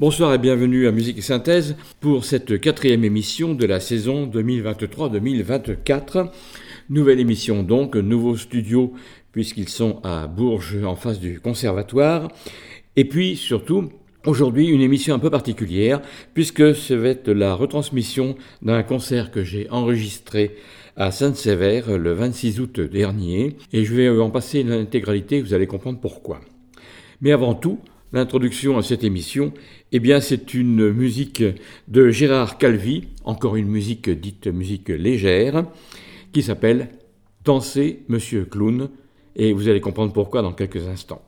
Bonsoir et bienvenue à Musique et Synthèse pour cette quatrième émission de la saison 2023-2024. Nouvelle émission donc, nouveau studio puisqu'ils sont à Bourges en face du conservatoire. Et puis surtout, aujourd'hui une émission un peu particulière puisque ce va être la retransmission d'un concert que j'ai enregistré à Saint-Sévère le 26 août dernier et je vais en passer l'intégralité, vous allez comprendre pourquoi. Mais avant tout, l'introduction à cette émission, eh bien, c'est une musique de Gérard Calvi, encore une musique dite musique légère, qui s'appelle Danser Monsieur Clown, et vous allez comprendre pourquoi dans quelques instants.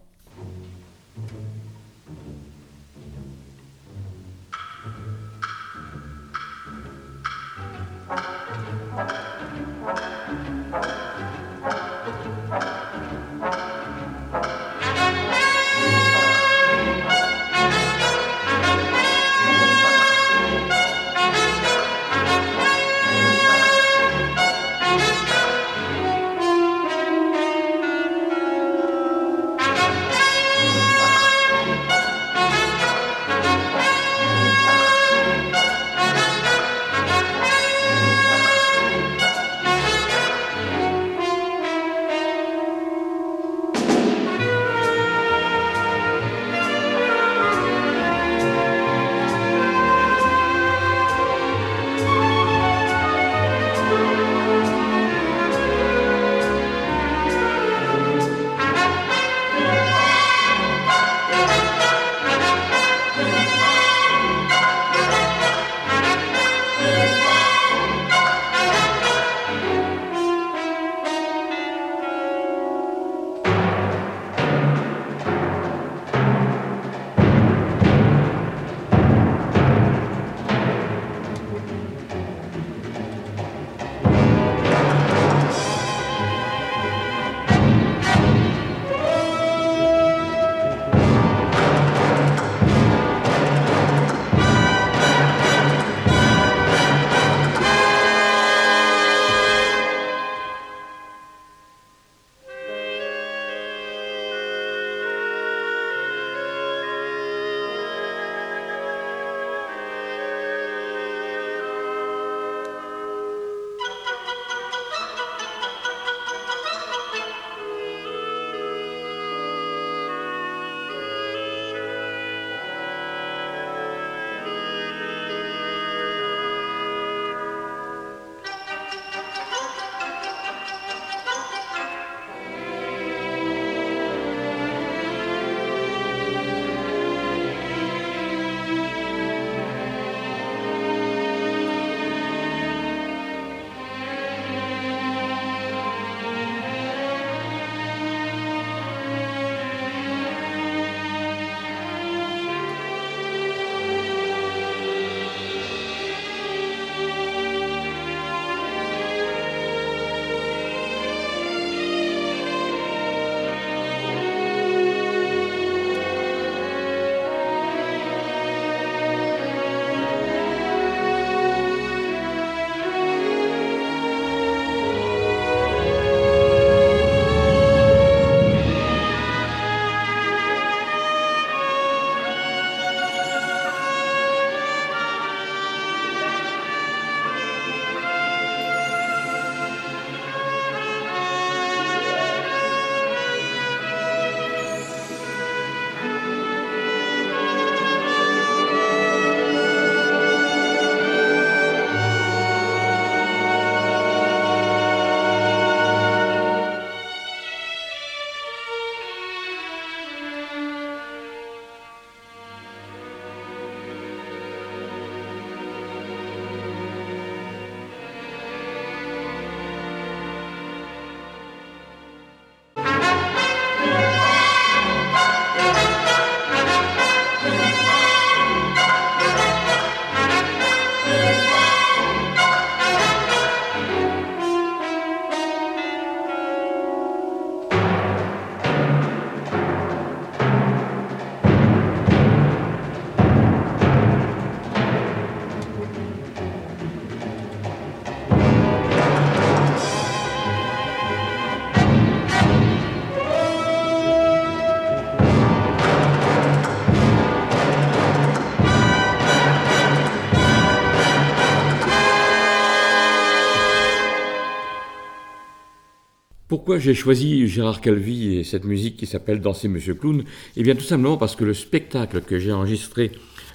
Pourquoi j'ai choisi Gérard Calvi et cette musique qui s'appelle Danser Monsieur Clown Eh bien tout simplement parce que le spectacle que j'ai enregistré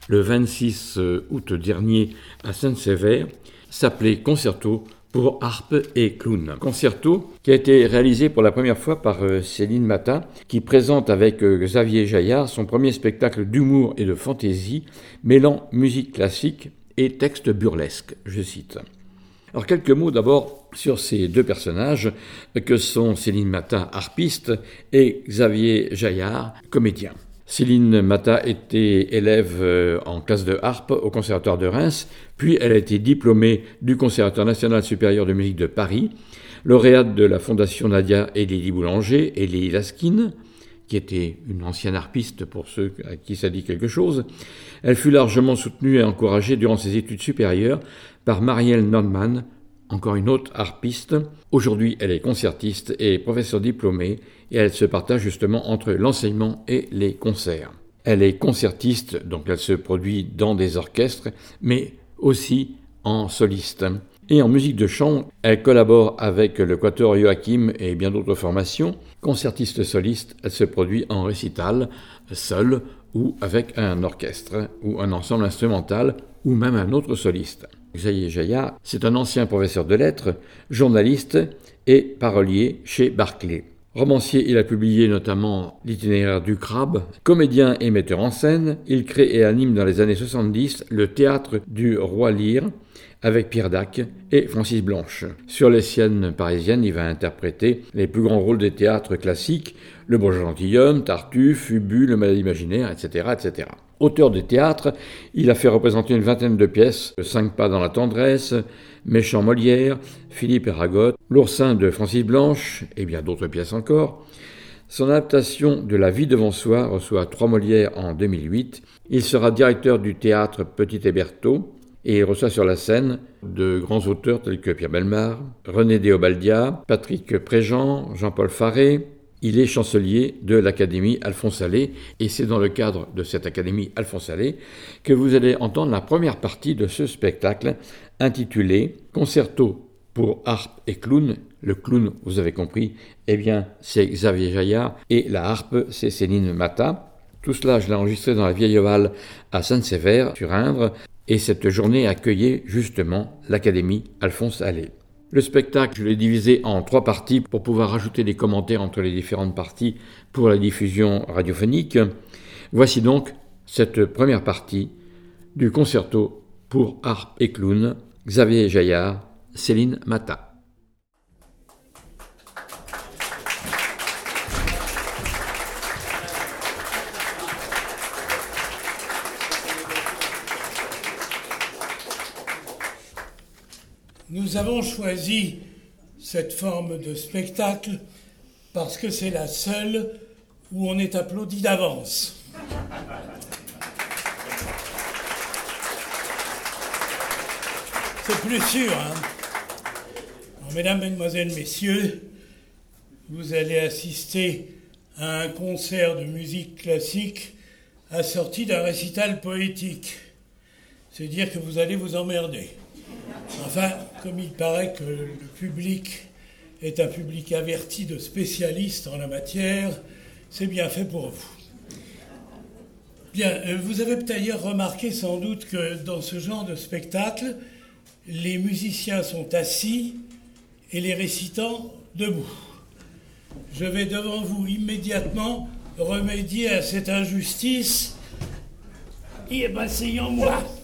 le 26 euh, août dernier à Saint-Sévère s'appelait Concerto pour harpe et clown. Concerto qui a été réalisé pour la première fois par euh, Céline Matin, qui présente avec euh, Xavier Jaillard son premier spectacle d'humour et de fantaisie, mêlant musique classique et texte burlesque, je cite. Alors quelques mots d'abord sur ces deux personnages que sont Céline Mata, harpiste, et Xavier Jaillard, comédien. Céline Mata était élève euh, en classe de harpe au Conservatoire de Reims, puis elle a été diplômée du Conservatoire national supérieur de musique de Paris, lauréate de la Fondation Nadia et Lily Boulanger et Lily Laskin, qui était une ancienne harpiste pour ceux à qui ça dit quelque chose. Elle fut largement soutenue et encouragée durant ses études supérieures par Marielle Nordman, encore une autre harpiste. Aujourd'hui, elle est concertiste et professeure diplômée et elle se partage justement entre l'enseignement et les concerts. Elle est concertiste, donc elle se produit dans des orchestres, mais aussi en soliste. Et en musique de chant, elle collabore avec le Quatuor Joachim et bien d'autres formations. Concertiste soliste, elle se produit en récital, seule ou avec un orchestre ou un ensemble instrumental ou même un autre soliste. Xavier Jaya, c'est un ancien professeur de lettres, journaliste et parolier chez Barclay. Romancier, il a publié notamment L'itinéraire du crabe. Comédien et metteur en scène, il crée et anime dans les années 70 le théâtre du Roi Lyre avec Pierre Dac et Francis Blanche. Sur les scènes parisiennes, il va interpréter les plus grands rôles des théâtres classiques, Le Bourgeois Gentilhomme, Tartuffe, Ubu, Le Malade imaginaire, etc., etc. Auteur de théâtre, il a fait représenter une vingtaine de pièces, Cinq pas dans la tendresse, Méchant Molière, Philippe Eragot, L'oursin de Francis Blanche et bien d'autres pièces encore. Son adaptation de La vie devant soi reçoit trois Molières en 2008. Il sera directeur du théâtre Petit Héberto et reçoit sur la scène de grands auteurs tels que Pierre Belmar, René Déobaldia, Patrick Préjean, Jean-Paul Faré, il est chancelier de l'Académie Alphonse Allais et c'est dans le cadre de cette Académie Alphonse Allais que vous allez entendre la première partie de ce spectacle intitulé Concerto pour harpe et clown. Le clown, vous avez compris, eh bien, c'est Xavier Jaillard et la harpe, c'est Céline Mata. Tout cela, je l'ai enregistré dans la vieille ovale à Sainte-Sévère, sur Indre, et cette journée accueillait justement l'Académie Alphonse Allais. Le spectacle, je l'ai divisé en trois parties pour pouvoir rajouter des commentaires entre les différentes parties pour la diffusion radiophonique. Voici donc cette première partie du concerto pour harpe et clown, Xavier Jaillard, Céline Mata. Nous avons choisi cette forme de spectacle parce que c'est la seule où on est applaudi d'avance. C'est plus sûr, hein Mesdames, Mesdemoiselles, Messieurs, vous allez assister à un concert de musique classique assorti d'un récital poétique. C'est dire que vous allez vous emmerder. Enfin, comme il paraît que le public est un public averti de spécialistes en la matière, c'est bien fait pour vous. Bien, euh, vous avez d'ailleurs remarqué sans doute que dans ce genre de spectacle, les musiciens sont assis et les récitants debout. Je vais devant vous immédiatement remédier à cette injustice et moi.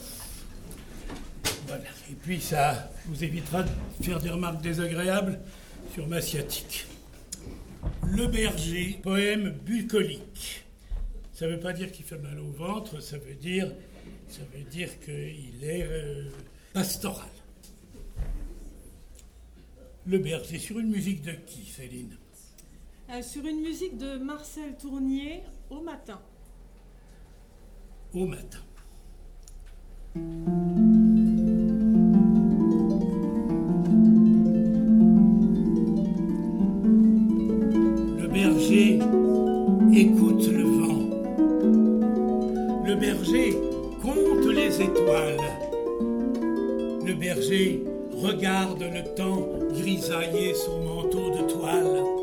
Et puis ça vous évitera de faire des remarques désagréables sur ma sciatique. Le berger, poème bucolique. Ça ne veut pas dire qu'il fait mal au ventre, ça veut dire, ça veut dire qu'il est euh, pastoral. Le berger, sur une musique de qui, Céline? Euh, Sur une musique de Marcel Tournier, Au matin. Au matin. Les étoiles. Le berger regarde le temps grisailler son manteau de toile.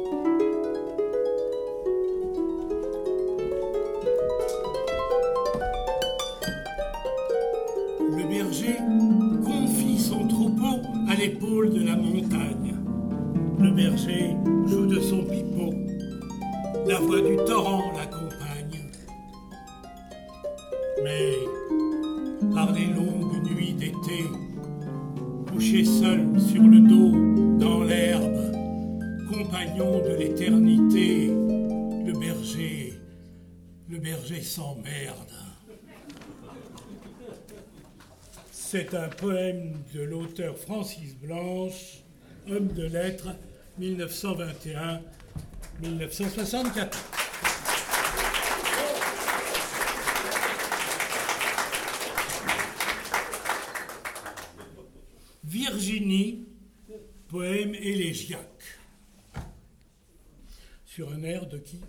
Compagnon de l'éternité, le berger, le berger s'emmerde. C'est un poème de l'auteur Francis Blanche, homme de lettres, 1921-1964. Virginie, poème élégiaque. Sur un air de qui?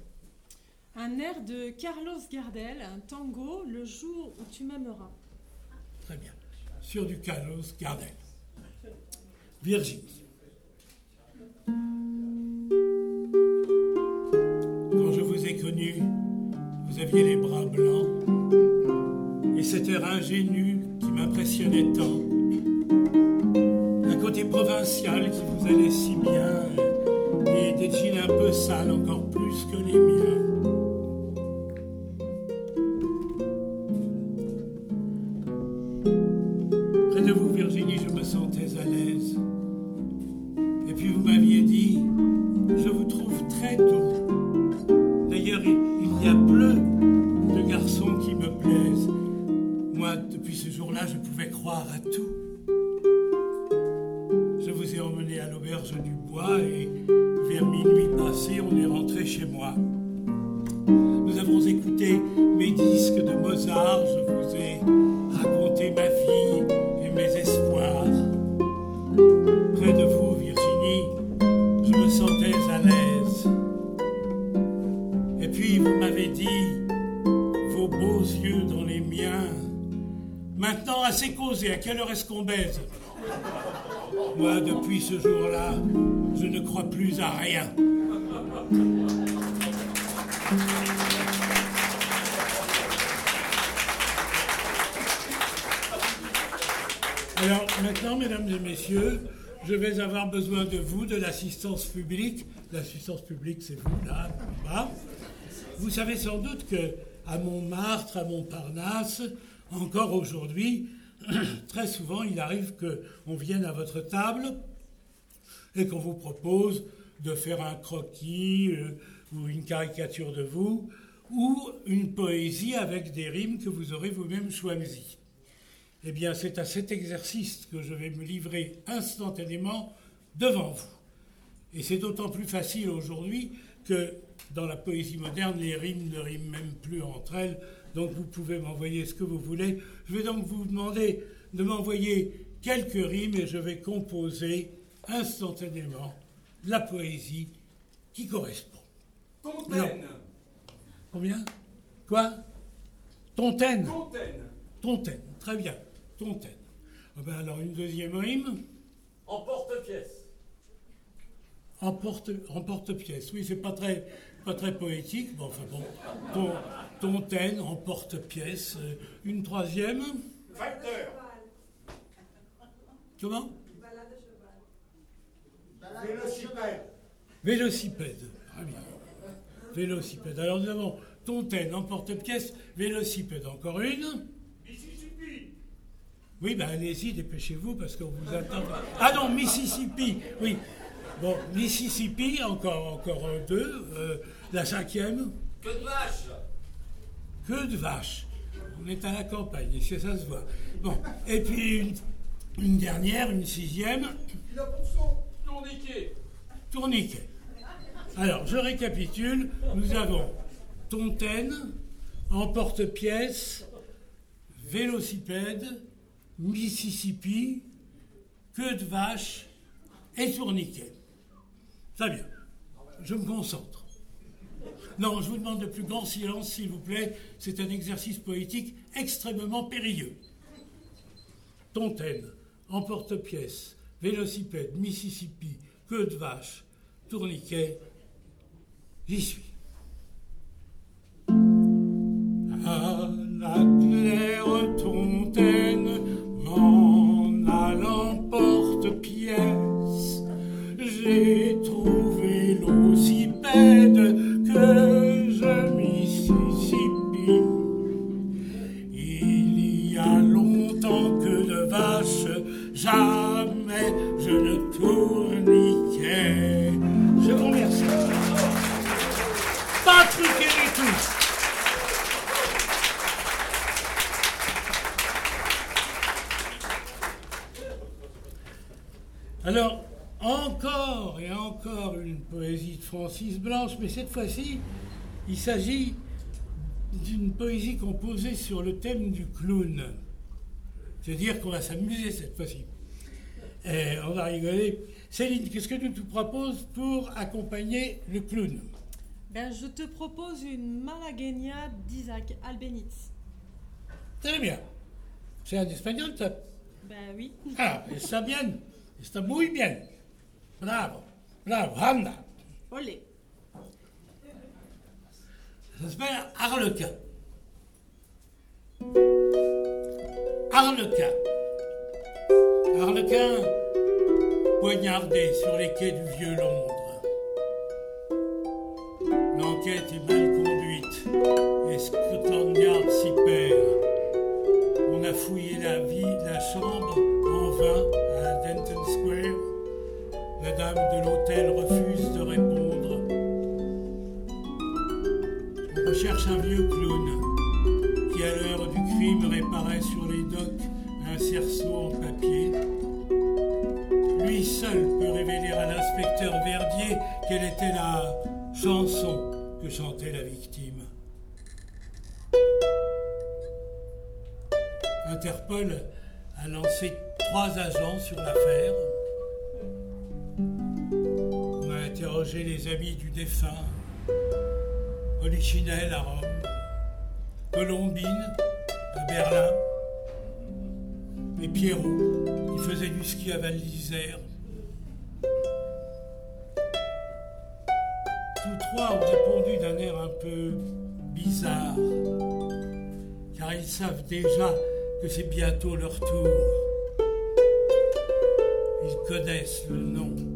Un air de Carlos Gardel, un tango, Le jour où tu m'aimeras. Très bien. Sur du Carlos Gardel. Virginie. Quand je vous ai connu, vous aviez les bras blancs et cet air ingénu qui m'impressionnait tant. Un côté provincial qui vous allait si bien et jeans un peu sales encore plus que les miens. Près de vous, Virginie, je me sentais à l'aise. Et puis vous m'aviez dit, je vous trouve très doux. D'ailleurs, il y a peu de garçons qui me plaisent. Moi, depuis ce jour-là, je pouvais croire à tout. Chez moi. Nous avons écouté mes disques de Mozart, je vous ai raconté ma vie et mes espoirs. Près de vous, Virginie, je me sentais à l'aise. Et puis vous m'avez dit, vos beaux yeux dans les miens. Maintenant, assez causé, à quelle heure est-ce qu'on baise? Moi, depuis ce jour-là, je ne crois plus à rien. Je vais avoir besoin de vous, de l'assistance publique. L'assistance publique, c'est vous, là, là-bas. Vous savez sans doute que à Montmartre, à Montparnasse, encore aujourd'hui, très souvent, il arrive qu'on vienne à votre table et qu'on vous propose de faire un croquis euh, ou une caricature de vous ou une poésie avec des rimes que vous aurez vous-même choisies. Eh bien, c'est à cet exercice que je vais me livrer instantanément devant vous. Et c'est d'autant plus facile aujourd'hui que dans la poésie moderne, les rimes ne riment même plus entre elles. Donc vous pouvez m'envoyer ce que vous voulez. Je vais donc vous demander de m'envoyer quelques rimes et je vais composer instantanément la poésie qui correspond. Tontaine. Combien? Quoi? Tontaine Tontaine. Tontaine, très bien. Tontaine. Ah ben alors une deuxième rime. En porte-pièce. En porte, en porte-pièce. Oui, c'est pas très, pas très poétique. Bon, enfin bon. Ton, tontaine en porte-pièce. Euh, Une troisième. Facteur. Comment? Vélocipède. Vélocipède. Très bien. Vélocipède. Alors nous avons Tontaine en porte-pièce, vélocipède. Encore une. Oui, ben allez-y, dépêchez-vous parce qu'on vous attend. Ah non, Mississippi. Oui. Bon, Mississippi, encore, encore deux. Euh, la cinquième. Que de vache. Que de vaches. On est à la campagne, et ça se voit. Bon, et puis une, une dernière, une sixième. Il a pour son tourniquet. Tourniquet. Alors, je récapitule. Nous avons Tontaine, emporte-pièce, vélocipède, Mississippi, queue de vache et tourniquet. Très bien. Je me concentre. Non, je vous demande le plus grand silence, s'il vous plaît. C'est un exercice poétique extrêmement périlleux. Tontaine, emporte-pièce, vélocipède, Mississippi, queue de vache, tourniquet, j'y suis. À la claire tontaine, j'ai trouvé l'ossipède que je Mississippi. Il y a longtemps que de vaches, jamais je ne tourniquais. Je vous remercie. Pas truqué du tout. Alors, encore une poésie de Francis Blanche, mais cette fois-ci, il s'agit d'une poésie composée sur le thème du clown. C'est-à-dire qu'on va s'amuser cette fois-ci. Et on va rigoler. Céline, qu'est-ce que tu te proposes pour accompagner le clown? Ben, je te propose une malagueña d'Isaac Albéniz. Très bien. C'est un espagnol, ça? Ben oui. Ah, está bien. Está muy bien. Bravo. Bravo. Anda. Olé. Ça s'appelle Harlequin. Harlequin. Harlequin poignardé sur les quais du vieux Londres. L'enquête est mal conduite et Scotland Yard s'y perd? On a fouillé la vie, la chambre en vain à Denton Square. La dame de l'hôtel refuse de répondre. On recherche un vieux clown qui, à l'heure du crime, réparait sur les docks un cerceau en papier. Lui seul peut révéler à l'inspecteur Verdier quelle était la chanson que chantait la victime. Interpol a lancé trois agents sur l'affaire. Les amis du défunt, Polichinelle à Rome, Colombine à Berlin, et Pierrot qui faisait du ski à Val d'Isère. Tous trois ont répondu d'un air un peu bizarre, car ils savent déjà que c'est bientôt leur tour. Ils connaissent le nom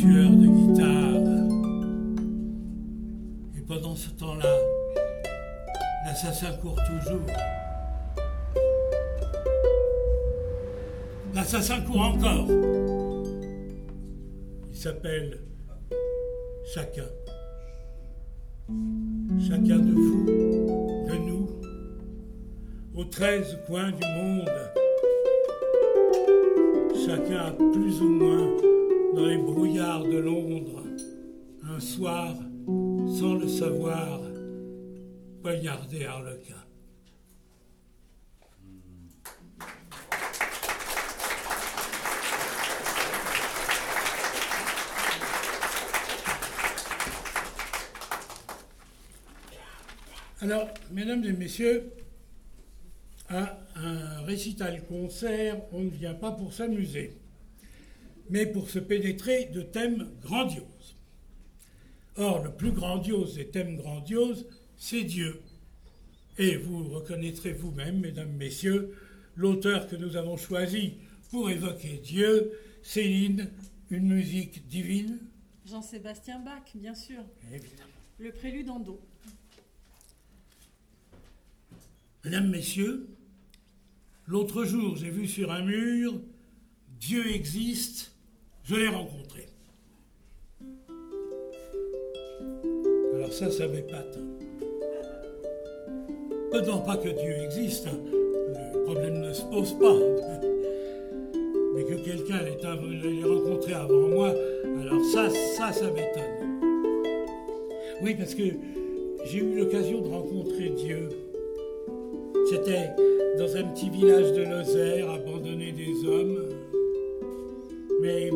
tueur de guitare. Et pendant ce temps-là, l'assassin court toujours. L'assassin court encore. Il s'appelle chacun. Chacun de vous, de nous, aux treize coins du monde. Chacun a plus ou moins dans les brouillards de Londres, un soir, sans le savoir, poignardé Harlequin. Alors, mesdames et messieurs, à un récital-concert, on ne vient pas pour s'amuser, mais pour se pénétrer de thèmes grandioses. Or, le plus grandiose des thèmes grandioses, c'est Dieu. Et vous reconnaîtrez vous-même, mesdames, messieurs, l'auteur que nous avons choisi pour évoquer Dieu, Céline, une musique divine. Jean-Sébastien Bach, bien sûr. Évidemment. Le prélude en do. Mesdames, Messieurs, l'autre jour, j'ai vu sur un mur Dieu existe, je l'ai rencontré. Alors ça, ça m'épate. Non pas que Dieu existe, hein, le problème ne se pose pas. Mais que quelqu'un l'ait rencontré avant moi, alors ça, ça, ça m'étonne. Oui, parce que j'ai eu l'occasion de rencontrer Dieu. C'était dans un petit village de Lozère, abandonné des hommes. Mais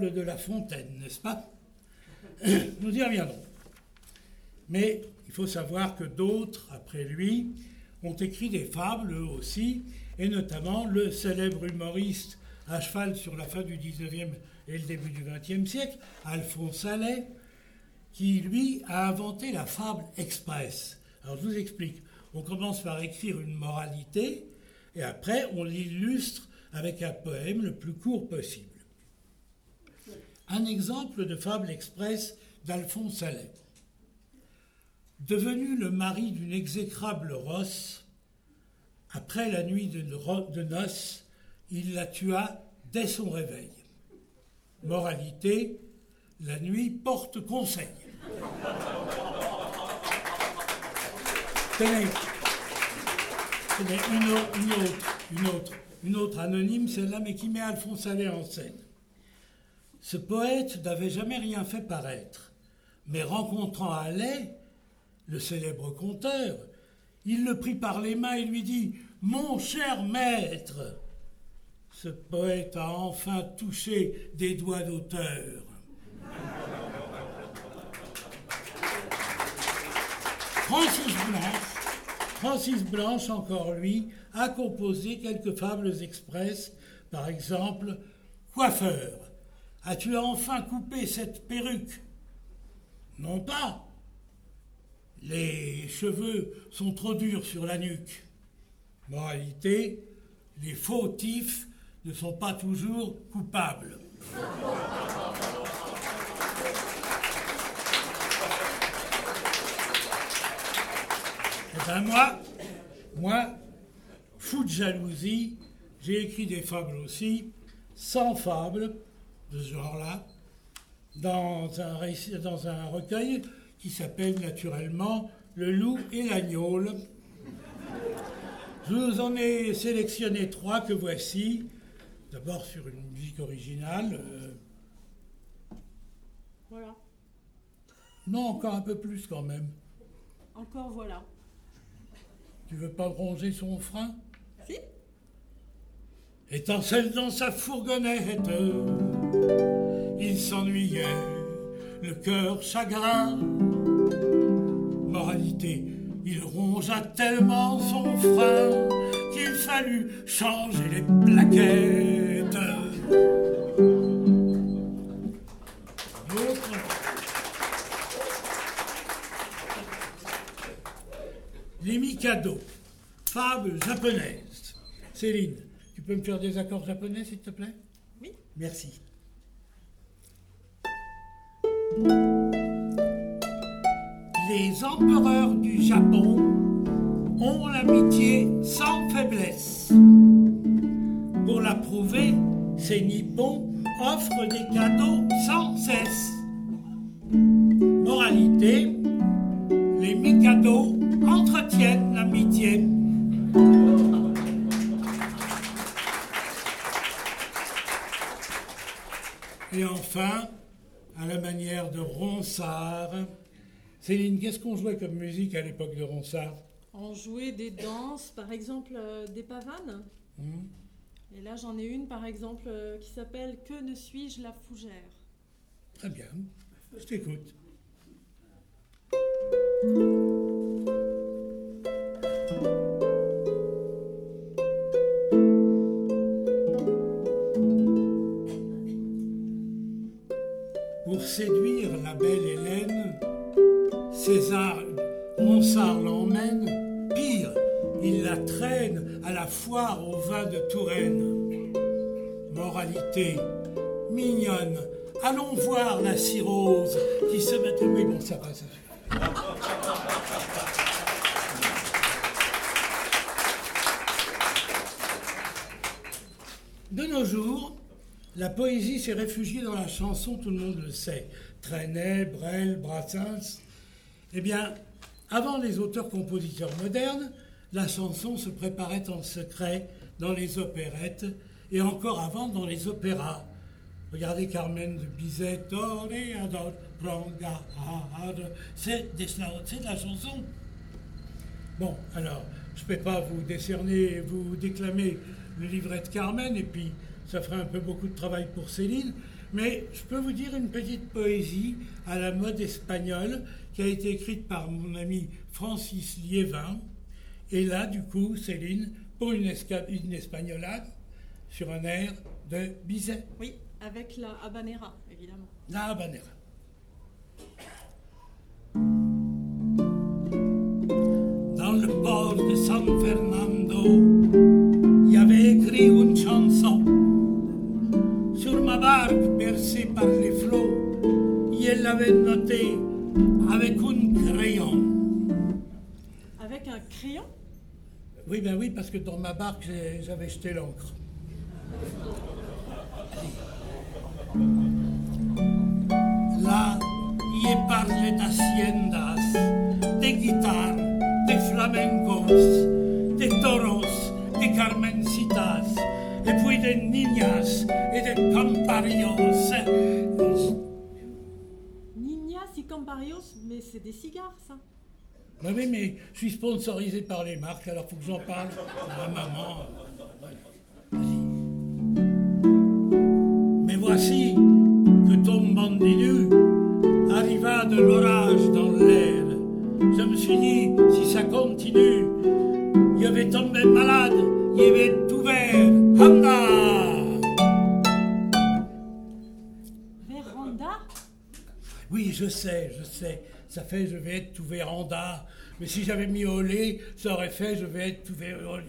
de La Fontaine, n'est-ce pas Nous y reviendrons. Mais il faut savoir que d'autres, après lui, ont écrit des fables eux aussi, et notamment le célèbre humoriste à cheval sur la fin du 19e et le début du 20e siècle, Alphonse Allais, qui lui a inventé la fable express. Alors je vous explique. On commence par écrire une moralité, et après on l'illustre avec un poème le plus court possible. Un exemple de fable express d'Alphonse Allais. Devenu le mari d'une exécrable rosse, après la nuit de, noces, il la tua dès son réveil. Moralité, la nuit porte conseil. Tenez, une, une autre anonyme, celle-là, mais qui met Alphonse Allais en scène. Ce poète n'avait jamais rien fait paraître, mais rencontrant Allais, le célèbre conteur, il le prit par les mains et lui dit Mon cher maître Ce poète a enfin touché des doigts d'auteur. Francis Blanche, Francis encore lui, a composé quelques fables express, par exemple Coiffeur, as-tu enfin coupé cette perruque? Non pas. Les cheveux sont trop durs sur la nuque. Moralité, les fautifs ne sont pas toujours coupables. Eh ben moi, moi, fou de jalousie, j'ai écrit des fables aussi, 100 fables de ce genre-là, dans un, réci- dans un recueil qui s'appelle naturellement Le loup et l'agneau. Je vous en ai sélectionné trois que voici. D'abord sur une musique originale. euh, Voilà. non, encore un peu plus quand même. Encore voilà. Tu veux pas ronger son frein? Si Étincelle dans sa fourgonnette, il s'ennuyait, le cœur chagrin. Moralité, il rongea tellement son frein qu'il fallut changer les plaquettes. D'autres Les fable japonaise. Céline, tu peux me faire des accords japonais, s'il te plaît? Oui. Merci. Les empereurs du Japon ont l'amitié sans faiblesse. Pour la prouver, ces Nippons offrent des cadeaux sans cesse. Moralité, les Mikado entretiennent l'amitié. Et enfin, à la manière de Ronsard. Céline, qu'est-ce qu'on jouait comme musique à l'époque de Ronsard? On jouait des danses, par exemple euh, des pavanes. Hmm Et là, j'en ai une, par exemple, euh, qui s'appelle Que ne suis-je la fougère? Très bien, je t'écoute. La traîne à la foire au vin de Touraine. Moralité, mignonne, allons voir la cirrhose qui se met... Oui, bon, ça va, ça. De nos jours, la poésie s'est réfugiée dans la chanson, tout le monde le sait. Trenet, Brel, Brassens. Eh bien, avant les auteurs-compositeurs modernes, la chanson se préparait en secret dans les opérettes et encore avant dans les opéras. Regardez Carmen de Bizet, c'est de la chanson. Bon, alors, je ne peux pas vous décerner, vous déclamer le livret de Carmen, et puis ça ferait un peu beaucoup de travail pour Céline, mais je peux vous dire une petite poésie à la mode espagnole qui a été écrite par mon ami Francis Liévin. Et là, du coup, Céline, pour une, esca- une espagnolade, sur un air de Bizet, Oui, avec la habanera, évidemment. la habanera. Dans le port de San Fernando, il y avait écrit une chanson. Sur ma barque percée par les flots, il l'avait noté avec un crayon. Avec un crayon? Oui, ben oui, parce que dans ma barque, j'avais jeté l'encre. Là, y parle d'haciendas, de guitarras, de flamencos, de toros, de carmencitas, et puis de niñas et de camparios. Niñas y Camparios, mais c'est des cigares, ça. Ben oui, mais je suis sponsorisé par les marques, alors faut que j'en parle à maman. Mais voici que tombant des nues, arriva de l'orage dans l'air. Je me suis dit, si ça continue, il avait tombé malade, il avait tout vert. Je sais, je sais. Ça fait je vais être tout véranda. Mais si j'avais mis au lait, ça aurait fait je vais être tout véranda.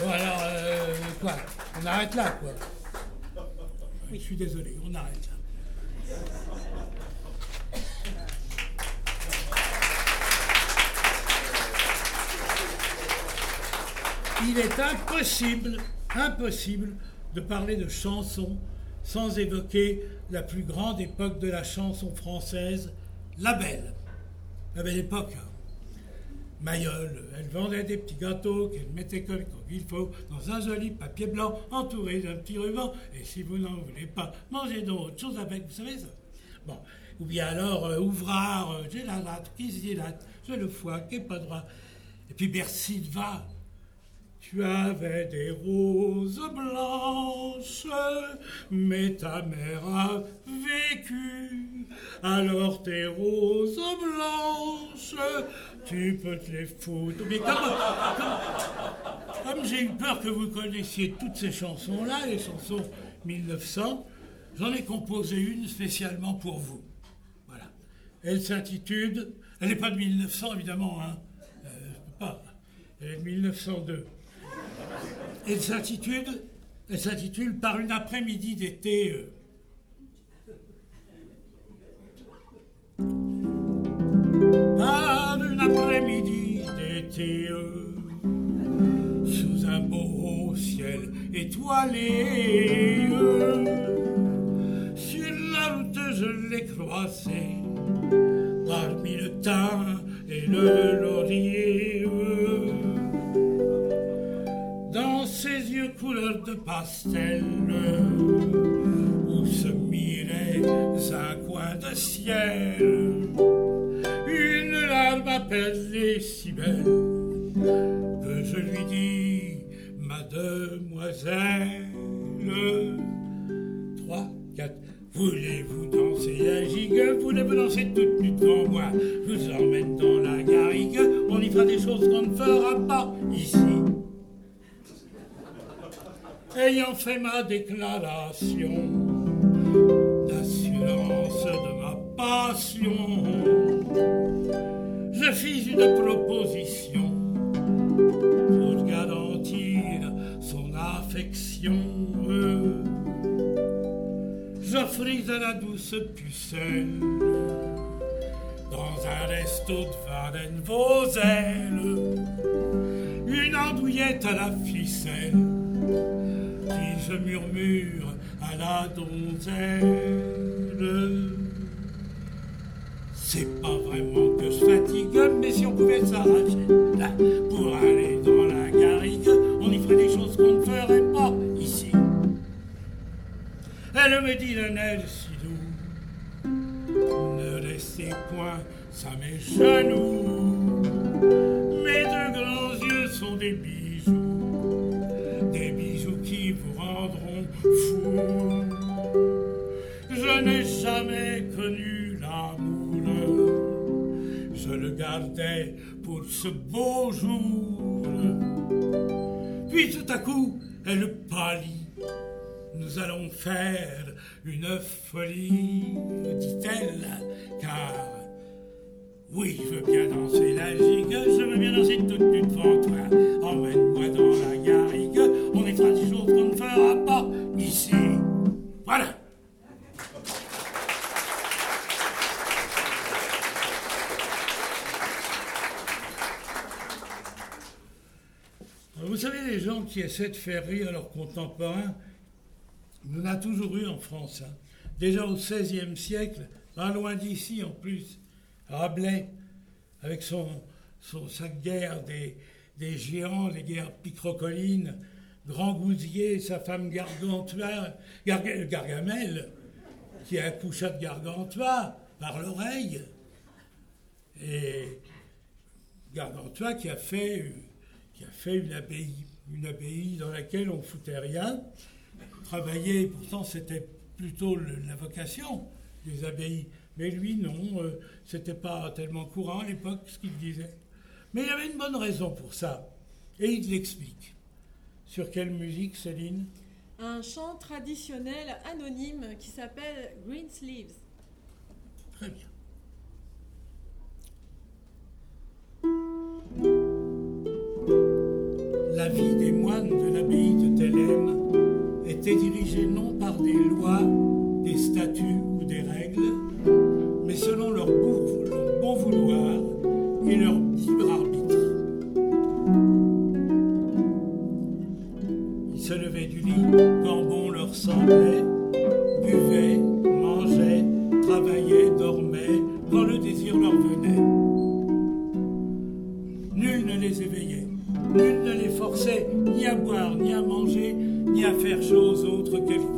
Bon alors, euh, quoi? On arrête là, quoi. Je suis désolé, on arrête là. Il est impossible, impossible de parler de chanson sans évoquer la plus grande époque de la chanson française, la belle. La belle époque. hein. Mayol, elle vendait des petits gâteaux qu'elle mettait comme il faut dans un joli papier blanc entouré d'un petit ruban. Et si vous n'en voulez pas, mangez d'autres choses avec, vous savez ça. Bon, ou bien alors, euh, ouvrard, euh, j'ai la latte, qui se dilate, j'ai le foie qui est pas droit. Et puis Bercy va. Tu avais des roses blanches, mais ta mère a vécu. Alors tes roses blanches, tu peux te les foutre. Mais comme, j'ai eu peur que vous connaissiez toutes ces chansons-là, les chansons 1900, j'en ai composé une spécialement pour vous. Voilà. Elle s'intitule. Elle n'est pas de 1900, évidemment, hein. Euh, pas. Elle est de 1902. Elle s'intitule, Par une après-midi d'été. euh. Par une après-midi d'été, euh, sous un beau ciel étoilé, euh, sur la route je l'ai croisé, parmi le thym et le laurier. Dans ses yeux couleur de pastel où se mirait un coin de ciel. Une larme apaisée si belle que je lui dis, Mademoiselle, trois, quatre, voulez-vous danser? La gigue Voulez-vous danser toute nuit devant moi? Je vous emmène dans la garrigue, on y fera des choses qu'on ne fera pas ici. Ayant fait ma déclaration d'assurance de ma passion, je fis une proposition pour garantir son affection. J'offris à la douce pucelle dans un resto de vos ailes une andouillette à la ficelle puis je murmure à la donzelle c'est pas vraiment que je fatigue, mais si on pouvait s'arracher pour aller dans la garrigue, on y ferait des choses qu'on ne ferait pas ici. Elle me dit d'un air si doux, ne laissez point ça mes genoux. Mes deux grands yeux sont des bijoux, fou. Je n'ai jamais connu l'amour, je le gardais pour ce beau jour. Puis tout à coup, elle pâlit. Nous allons faire une folie, dit-elle, car oui, je veux bien danser la gigue, je veux bien danser toute devant toi. Emmène-moi dans la garrigue, fera des choses qu'on ne fera pas ici. Voilà. Vous savez, les gens qui essaient de faire rire leurs contemporains, on en a toujours eu en France. hein. Déjà au XVIe siècle, pas loin d'ici en plus, Rabelais, avec son, son- sa guerre des, des géants, les guerres picrocolines, Grand Gousier, sa femme Gargantua, Garga- Gargamel, qui accoucha de Gargantua par l'oreille. Et Gargantua qui a fait, qui a fait une abbaye, une abbaye dans laquelle on foutait rien, travaillait, pourtant c'était plutôt la vocation des abbayes. Mais lui, non, euh, c'était pas tellement courant à l'époque ce qu'il disait. Mais il avait une bonne raison pour ça. Et il l'explique. Sur quelle musique, Céline Un chant traditionnel anonyme qui s'appelle Green Sleeves. Très bien. La vie des moines de l'abbaye de Thélème était dirigée non par des lois, des statuts ou des règles, mais selon leur bon, leur bon vouloir et leur libre arbitre. Se levaient du lit quand bon leur semblait, buvaient, mangeaient, travaillaient, dormaient, quand le désir leur venait. Nul ne les éveillait, nul ne les forçait ni à boire, ni à manger, ni à faire chose autre quelconque.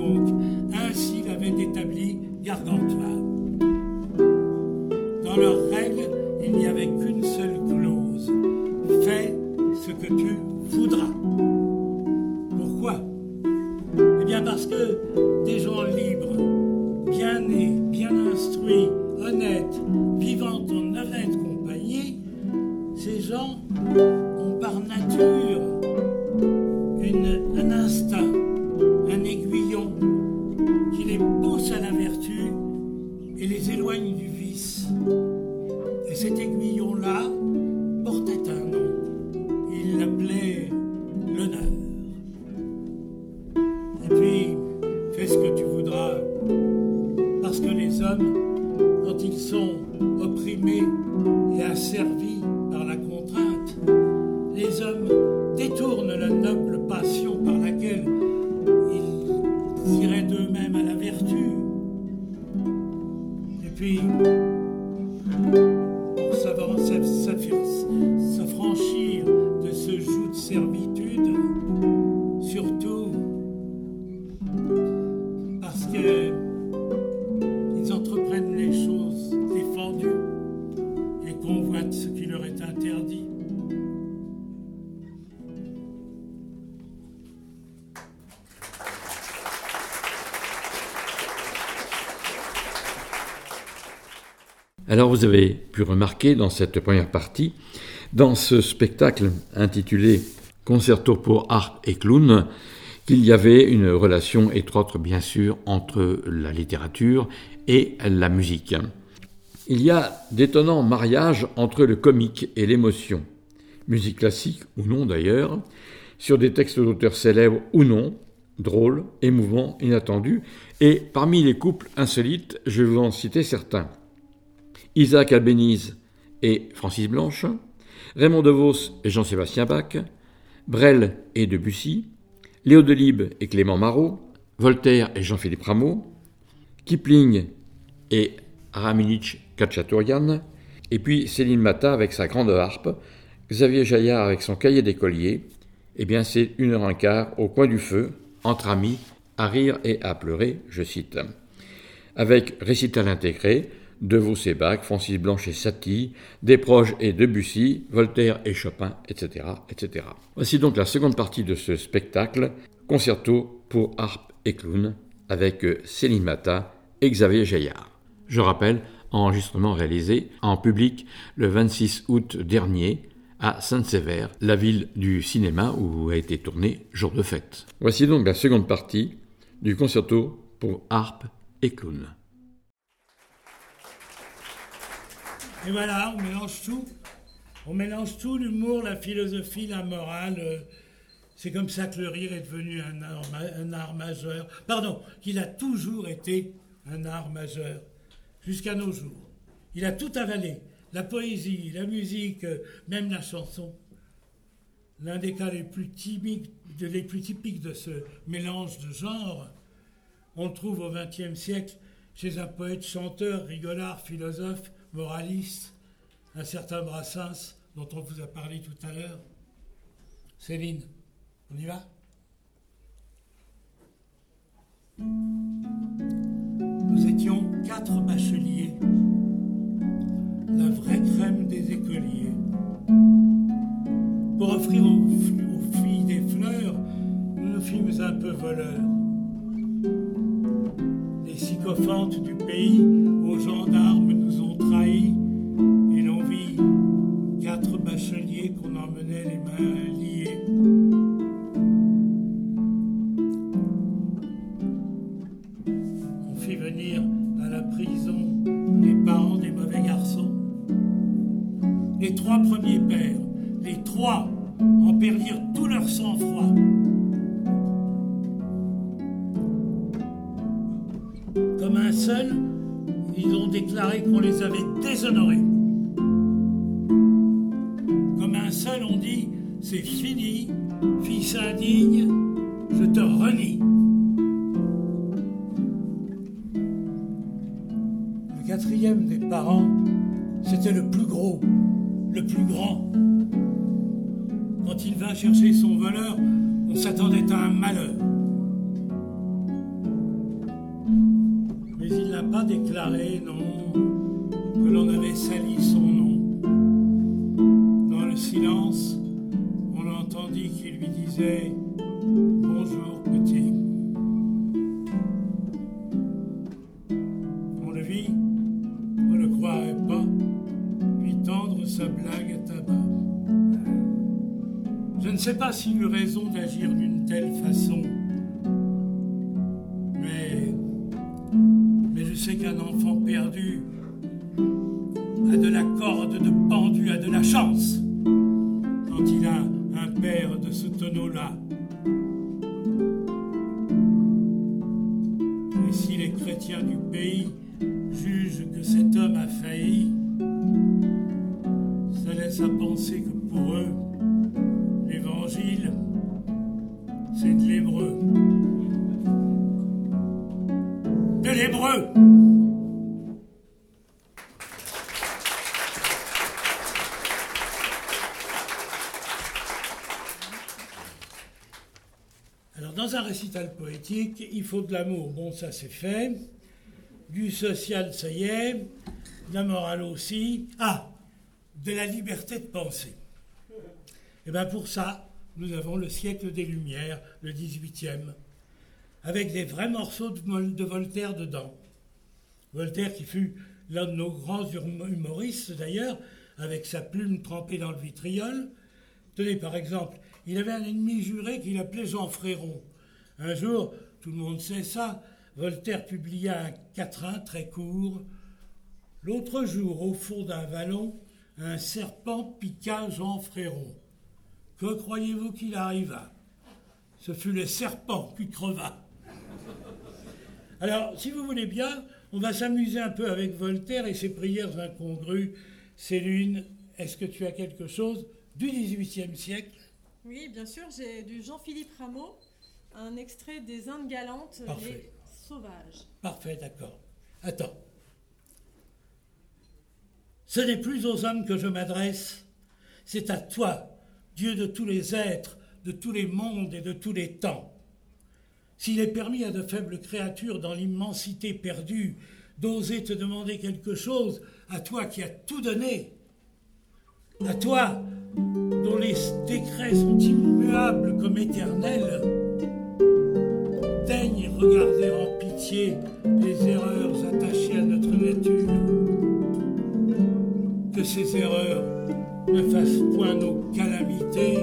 Vous avez pu remarquer dans cette première partie, dans ce spectacle intitulé Concerto pour harpe et clown, qu'il y avait une relation étroite bien sûr entre la littérature et la musique. Il y a d'étonnants mariages entre le comique et l'émotion, musique classique ou non d'ailleurs, sur des textes d'auteurs célèbres ou non, drôles, émouvants, inattendus, et parmi les couples insolites, je vais vous en citer certains. Isaac Albéniz et Francis Blanche, Raymond DeVos et Jean-Sébastien Bach, Brel et Debussy, Léo Delibes et Clément Marot, Voltaire et Jean-Philippe Rameau, Kipling et Raminich Khatchatourian, et puis Céline Mata avec sa grande harpe, Xavier Jaillard avec son cahier d'écolier, eh bien c'est une heure un quart au coin du feu, entre amis, à rire et à pleurer, je cite. Avec récital intégré, de Bach, Francis Blanche et Satie, Desproges et Debussy, Voltaire et Chopin, etc., etc. Voici donc la seconde partie de ce spectacle, concerto pour harpe et clown, avec Céline Mata et Xavier Jaillard. Je rappelle, enregistrement réalisé en public le 26 août dernier à Sainte-Sévère, la ville du cinéma où a été tourné Jour de fête. Voici donc la seconde partie du concerto pour harpe et clown. Et voilà, on mélange tout. On mélange tout, l'humour, la philosophie, la morale. euh, C'est comme ça que le rire est devenu un art, majeur. Pardon, qu'il a toujours été un art majeur, jusqu'à nos jours. Il a tout avalé. La poésie, la musique, euh, même la chanson. L'un des cas les plus, les plus typiques de ce mélange de genres, on le trouve au XXe siècle chez un poète, chanteur, rigolard, philosophe, moraliste, un certain Brassens, dont on vous a parlé tout à l'heure. Céline, on y va? Nous étions quatre bacheliers, la vraie crème des écoliers. Pour offrir aux, filles des fleurs, nous nous fîmes un peu voleurs les sycophantes du pays aux gendarmes et l'on vit quatre bacheliers qu'on emmenait les mains liées. On fit venir à la prison les parents des mauvais garçons. Les trois premiers pères, les trois en perdirent tout leur sang-froid. Comme un seul, ils ont déclaré qu'on les avait déshonorés. Comme un seul, on dit c'est fini, fils indigne, je te renie. Le quatrième des parents, c'était le plus gros, le plus grand. Quand il vint chercher son voleur, on s'attendait à un malheur. Pas déclaré, non, que l'on avait sali son nom. Dans le silence, on entendit qu'il lui disait Bonjour petit. On le vit, on ne le croirait pas, lui tendre sa blague à tabac. Je ne sais pas s'il eut raison d'agir d'une telle façon, sais qu'un enfant perdu a de la corde de pendu, a de la chance quand il a un père de ce tonneau-là. Et si les chrétiens du pays jugent que cet homme a failli, ça laisse à penser que pour eux, l'évangile, c'est de l'hébreu. De l'hébreu Alors, dans un récital poétique, il faut de l'amour. Bon, ça c'est fait. Du social, ça y est. De la morale aussi. Ah, de la liberté de penser. Et bien pour ça, nous avons le siècle des Lumières, le 18e, avec des vrais morceaux de, Voltaire dedans. Voltaire qui fut l'un de nos grands humoristes d'ailleurs, avec sa plume trempée dans le vitriol. Tenez, par exemple, il avait un ennemi juré qu'il appelait Jean Fréron. Un jour, tout le monde sait ça, Voltaire publia un quatrain très court. L'autre jour, au fond d'un vallon, un serpent piqua Jean Fréron. Que croyez-vous qu'il arriva? Ce fut le serpent qui creva. Alors, si vous voulez bien, on va s'amuser un peu avec Voltaire et ses prières incongrues. Céline, est-ce que tu as quelque chose du XVIIIe siècle? Oui, bien sûr, j'ai du Jean-Philippe Rameau, un extrait des Indes galantes, les sauvages. Parfait, d'accord. Attends. Ce n'est plus aux hommes que je m'adresse, c'est à toi, Dieu de tous les êtres, de tous les mondes et de tous les temps. S'il est permis à de faibles créatures dans l'immensité perdue d'oser te demander quelque chose, à toi qui as tout donné, à toi dont les décrets sont immuables comme éternels, daigne regarder en pitié les erreurs attachées à notre nature. Que ces erreurs ne fassent point nos calamités.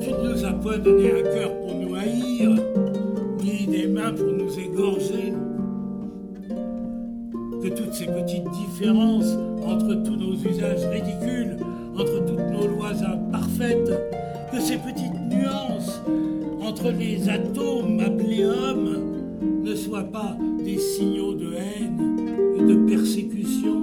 Tu ne nous as point donné un cœur ni des mains pour nous égorger. Que toutes ces petites différences entre tous nos usages ridicules, entre toutes nos lois imparfaites, que ces petites nuances entre les atomes appelés hommes ne soient pas des signaux de haine et de persécution.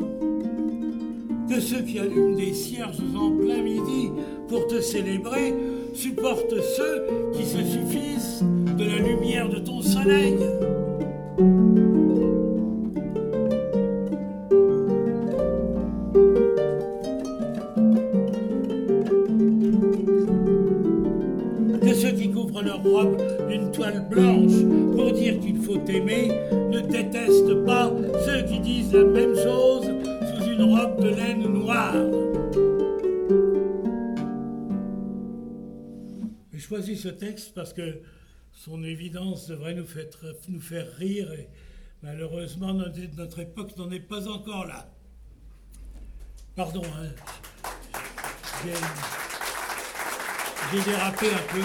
Que ceux qui allument des cierges en plein midi pour te célébrer supporte ceux qui se suffisent de la lumière de ton soleil. Que ceux qui couvrent leur robe d'une toile blanche pour dire qu'il faut aimer ne détestent pas ceux qui disent la même chose sous une robe de laine noire. Choisi ce texte parce que son évidence devrait nous faire, nous faire rire et malheureusement notre, époque n'en est pas encore là. Pardon, hein. j'ai dérapé un peu.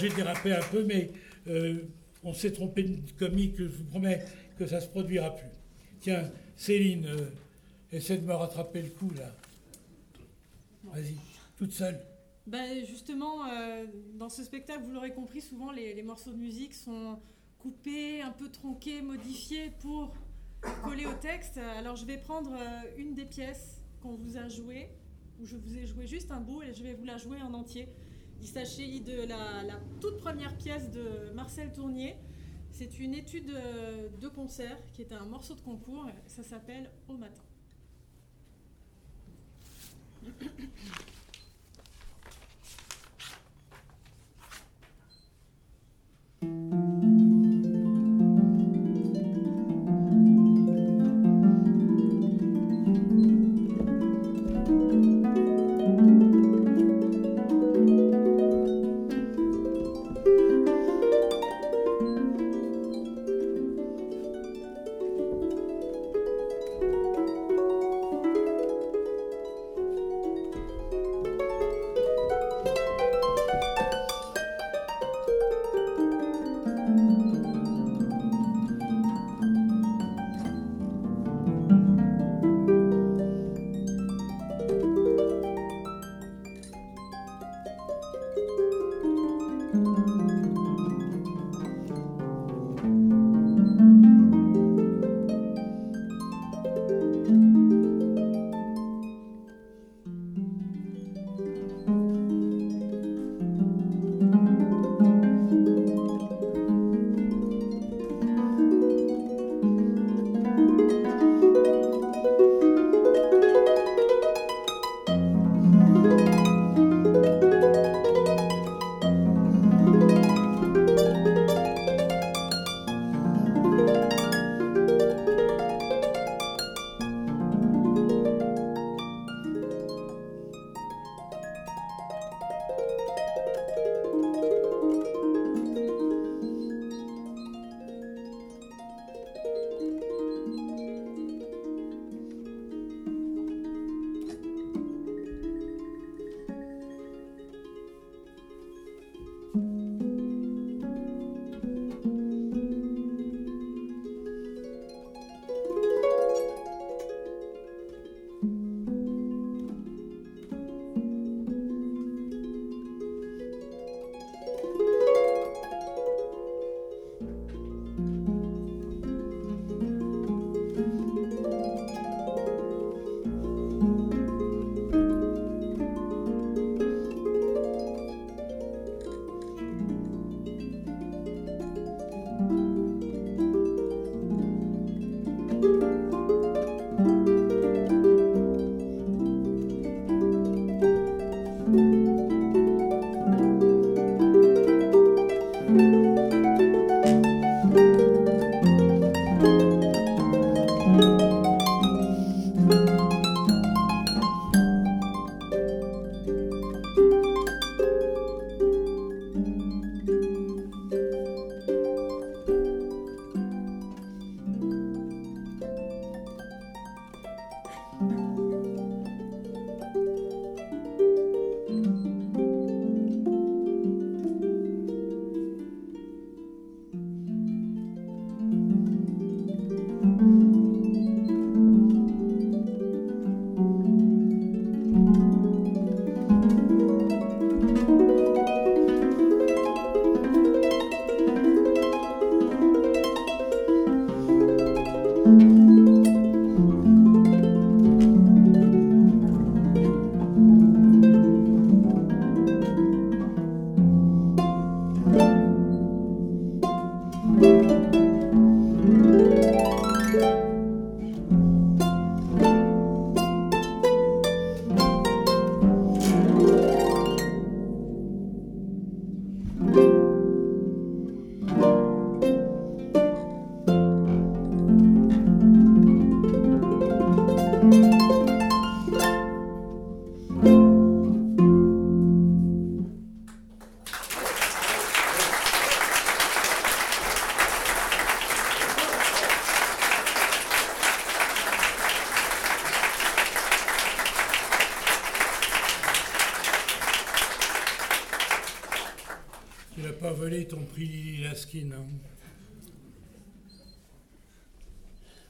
j'ai dérapé un peu, mais euh, on s'est trompé de comique, je vous promets que ça ne se produira plus. Tiens, Céline, euh, essaie de me rattraper le coup là. Vas-y, toute seule. Ben justement, euh, dans ce spectacle, vous l'aurez compris, souvent les, morceaux de musique sont coupés, un peu tronqués, modifiés pour coller au texte. Alors je vais prendre euh, une des pièces qu'on vous a jouées, où je vous ai joué juste un bout et je vais vous la jouer en entier. Il s'agit de la, la, toute première pièce de Marcel Tournier. C'est une étude euh, de concert qui est un morceau de concours. Ça s'appelle Au matin.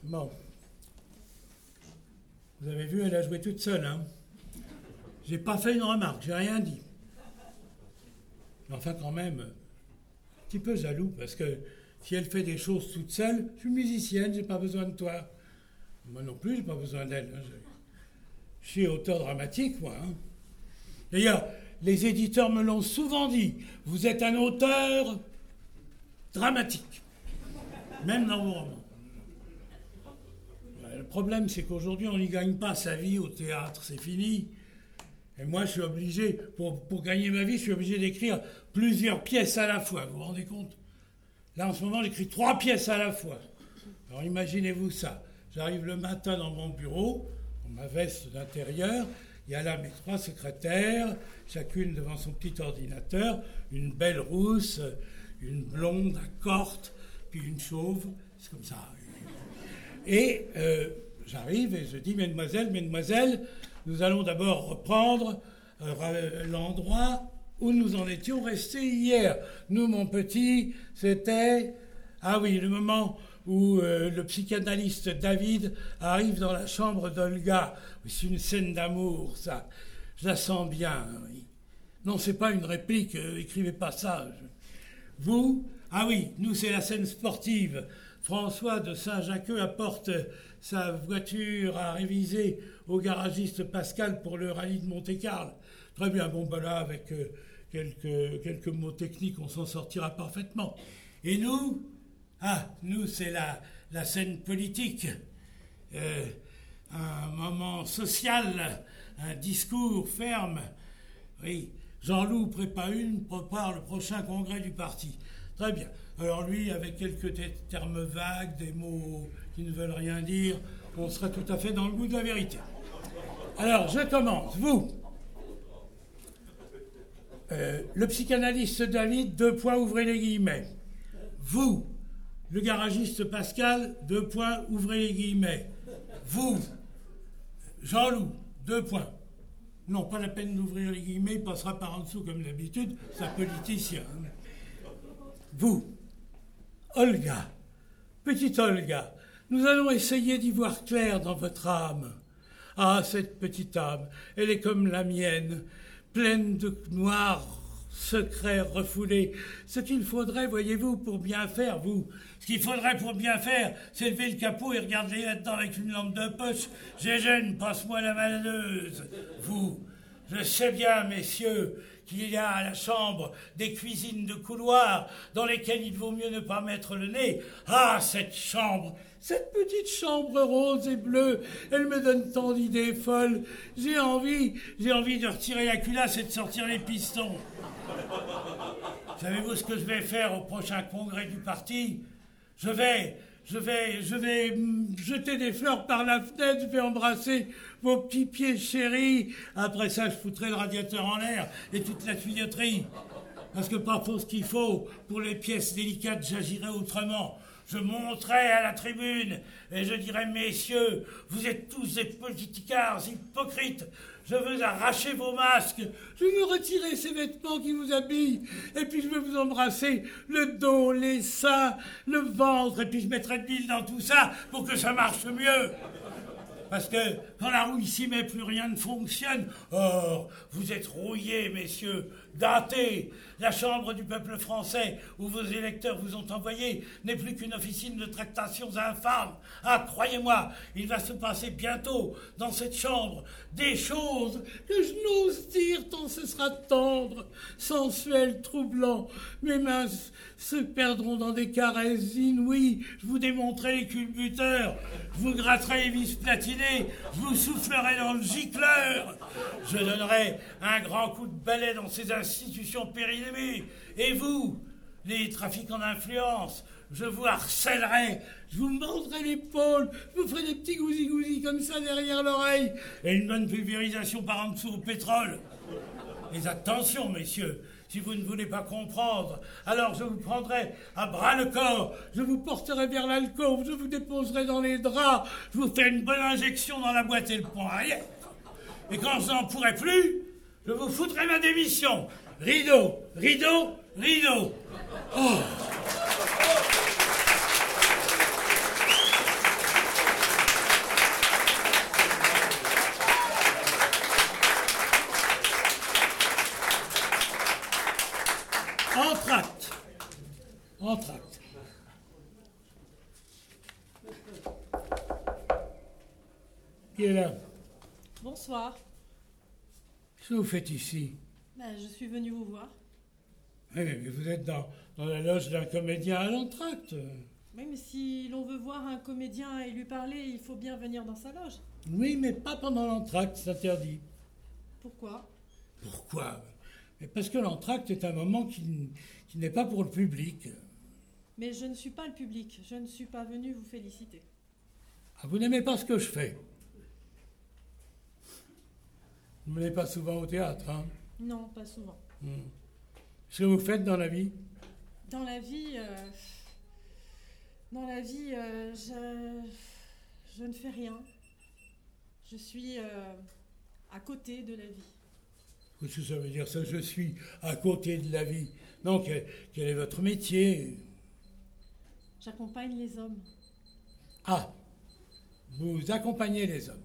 Bon. Vous avez vu, elle a joué toute seule. Hein. J'ai pas fait une remarque, j'ai rien dit. Enfin, quand même, un petit peu jaloux, parce que si elle fait des choses toute seule, je suis musicienne, j'ai pas besoin de toi. Moi non plus, j'ai pas besoin d'elle. hein. Je- Je suis auteur dramatique, moi. hein. D'ailleurs, les éditeurs me l'ont souvent dit. Vous êtes un auteur dramatique, même dans vos romans. Le problème, c'est qu'aujourd'hui, on n'y gagne pas sa vie au théâtre, c'est fini. Et moi, je suis obligé, pour, pour gagner ma vie, je suis obligé d'écrire plusieurs pièces à la fois. Vous vous rendez compte? Là, en ce moment, j'écris trois pièces à la fois. Alors, imaginez-vous ça. J'arrive le matin dans mon bureau, dans ma veste d'intérieur. Il y a là mes trois secrétaires, chacune devant son petit ordinateur, une belle rousse, une blonde à corte, puis une chauve. C'est comme ça. Et euh, j'arrive et je dis, mesdemoiselles, mesdemoiselles, nous allons d'abord reprendre euh, l'endroit où nous en étions restés hier. Nous, mon petit, c'était, ah oui, le moment où euh, le psychanalyste David arrive dans la chambre d'Olga. C'est une scène d'amour, ça. Je la sens bien. oui. Non, c'est pas une réplique, écrivez pas ça. Vous, ah oui, nous, c'est la scène sportive. François de Saint-Jacques apporte sa voiture à réviser au garagiste Pascal pour le rallye de Monte-Carlo. Très bien, bon, ben là, avec euh, quelques, mots techniques, on s'en sortira parfaitement. Et nous, ah, nous, c'est la, la scène politique. Euh, un moment social, un discours ferme. Oui, Jean-Loup prépare une, prépare le prochain congrès du parti. Très bien. Alors lui, avec quelques te- termes vagues, des mots qui ne veulent rien dire, on sera tout à fait dans le goût de la vérité. Alors, je commence. Vous, Euh, le psychanalyste David, deux points, ouvrez les guillemets. Vous, le garagiste Pascal, deux points, ouvrez les guillemets. Vous, Jean-Loup, deux points. Non, pas la peine d'ouvrir les guillemets, il passera par en dessous comme d'habitude, c'est un politicien. Vous, Olga, petite Olga, nous allons essayer d'y voir clair dans votre âme. Ah, cette petite âme, elle est comme la mienne, pleine de noirs secrets refoulés. Ce qu'il faudrait, voyez-vous, pour bien faire, vous, ce qu'il faudrait pour bien faire, c'est lever le capot et regarder là-dedans avec une lampe de poche. Gégène, passe-moi la malheureuse. Vous, je sais bien, messieurs, qu'il y a à la chambre des cuisines de couloir dans lesquelles il vaut mieux ne pas mettre le nez. Ah, cette chambre, cette petite chambre rose et bleue, elle me donne tant d'idées folles. J'ai envie, j'ai envie de retirer la culasse et de sortir les pistons. Savez-vous ce que je vais faire au prochain congrès du parti? Je vais, je vais, je vais mm, jeter des fleurs par la fenêtre, je vais embrasser vos petits pieds chéris. Après ça, je foutrai le radiateur en l'air et toute la tuyauterie. Parce que pour ce qu'il faut, pour les pièces délicates, j'agirai autrement. Je monterai à la tribune et je dirai, messieurs, vous êtes tous des politicards hypocrites. Je veux arracher vos masques. Je veux retirer ces vêtements qui vous habillent. Et puis je veux vous embrasser le dos, les seins, le ventre. Et puis je mettrai de l'huile dans tout ça pour que ça marche mieux. Parce que quand la rouille s'y met, plus rien ne fonctionne. Or, vous êtes rouillés, messieurs, datés. La Chambre du peuple français, où vos électeurs vous ont envoyé, n'est plus qu'une officine de tractations infâmes. Ah, croyez-moi, il va se passer bientôt, dans cette chambre, des choses que je n'ose dire tant ce sera tendre, sensuel, troublant. Mes mains se perdront dans des caresses inouïes. Je vous démontrerai les culbuteurs. Je vous gratterai les vis platinées. Je vous soufflerai dans le gicleur. Je donnerai un grand coup de balai dans ces institutions périmées. Et vous, les trafiquants d'influence, je vous harcèlerai, je vous mordrai l'épaule, je vous ferai des petits gousi-gousi comme ça derrière l'oreille, et une bonne pulvérisation par en dessous au pétrole. Mais attention, messieurs, si vous ne voulez pas comprendre, alors je vous prendrai à bras le corps, je vous porterai vers l'alcôve, je vous déposerai dans les draps, je vous ferai une bonne injection dans la boîte et le arrière. Et quand je n'en pourrai plus, je vous foutrai ma démission. Rideau, rideau, Rideau. Oh. Entracte. Qui est là? Bonsoir. Qu'est-ce que vous faites ici? Ben, je suis venue vous voir. Oui, mais vous êtes dans, dans la loge d'un comédien à l'entracte. Oui, mais si l'on veut voir un comédien et lui parler, il faut bien venir dans sa loge. Oui, mais pas pendant l'entracte, c'est interdit. Pourquoi? Pourquoi? Mais Parce que l'entracte est un moment qui, qui n'est pas pour le public. Mais je ne suis pas le public. Je ne suis pas venue vous féliciter. Ah, vous n'aimez pas ce que je fais? Vous ne venez pas souvent au théâtre, hein Non, pas souvent. Hmm. Ce que vous faites dans la vie? Dans la vie, euh, dans la vie, euh, je, je ne fais rien. Je suis euh, à côté de la vie. Qu'est-ce que ça veut dire ça Je suis à côté de la vie? Non, quel, quel est votre métier? J'accompagne les hommes. Ah, vous accompagnez les hommes.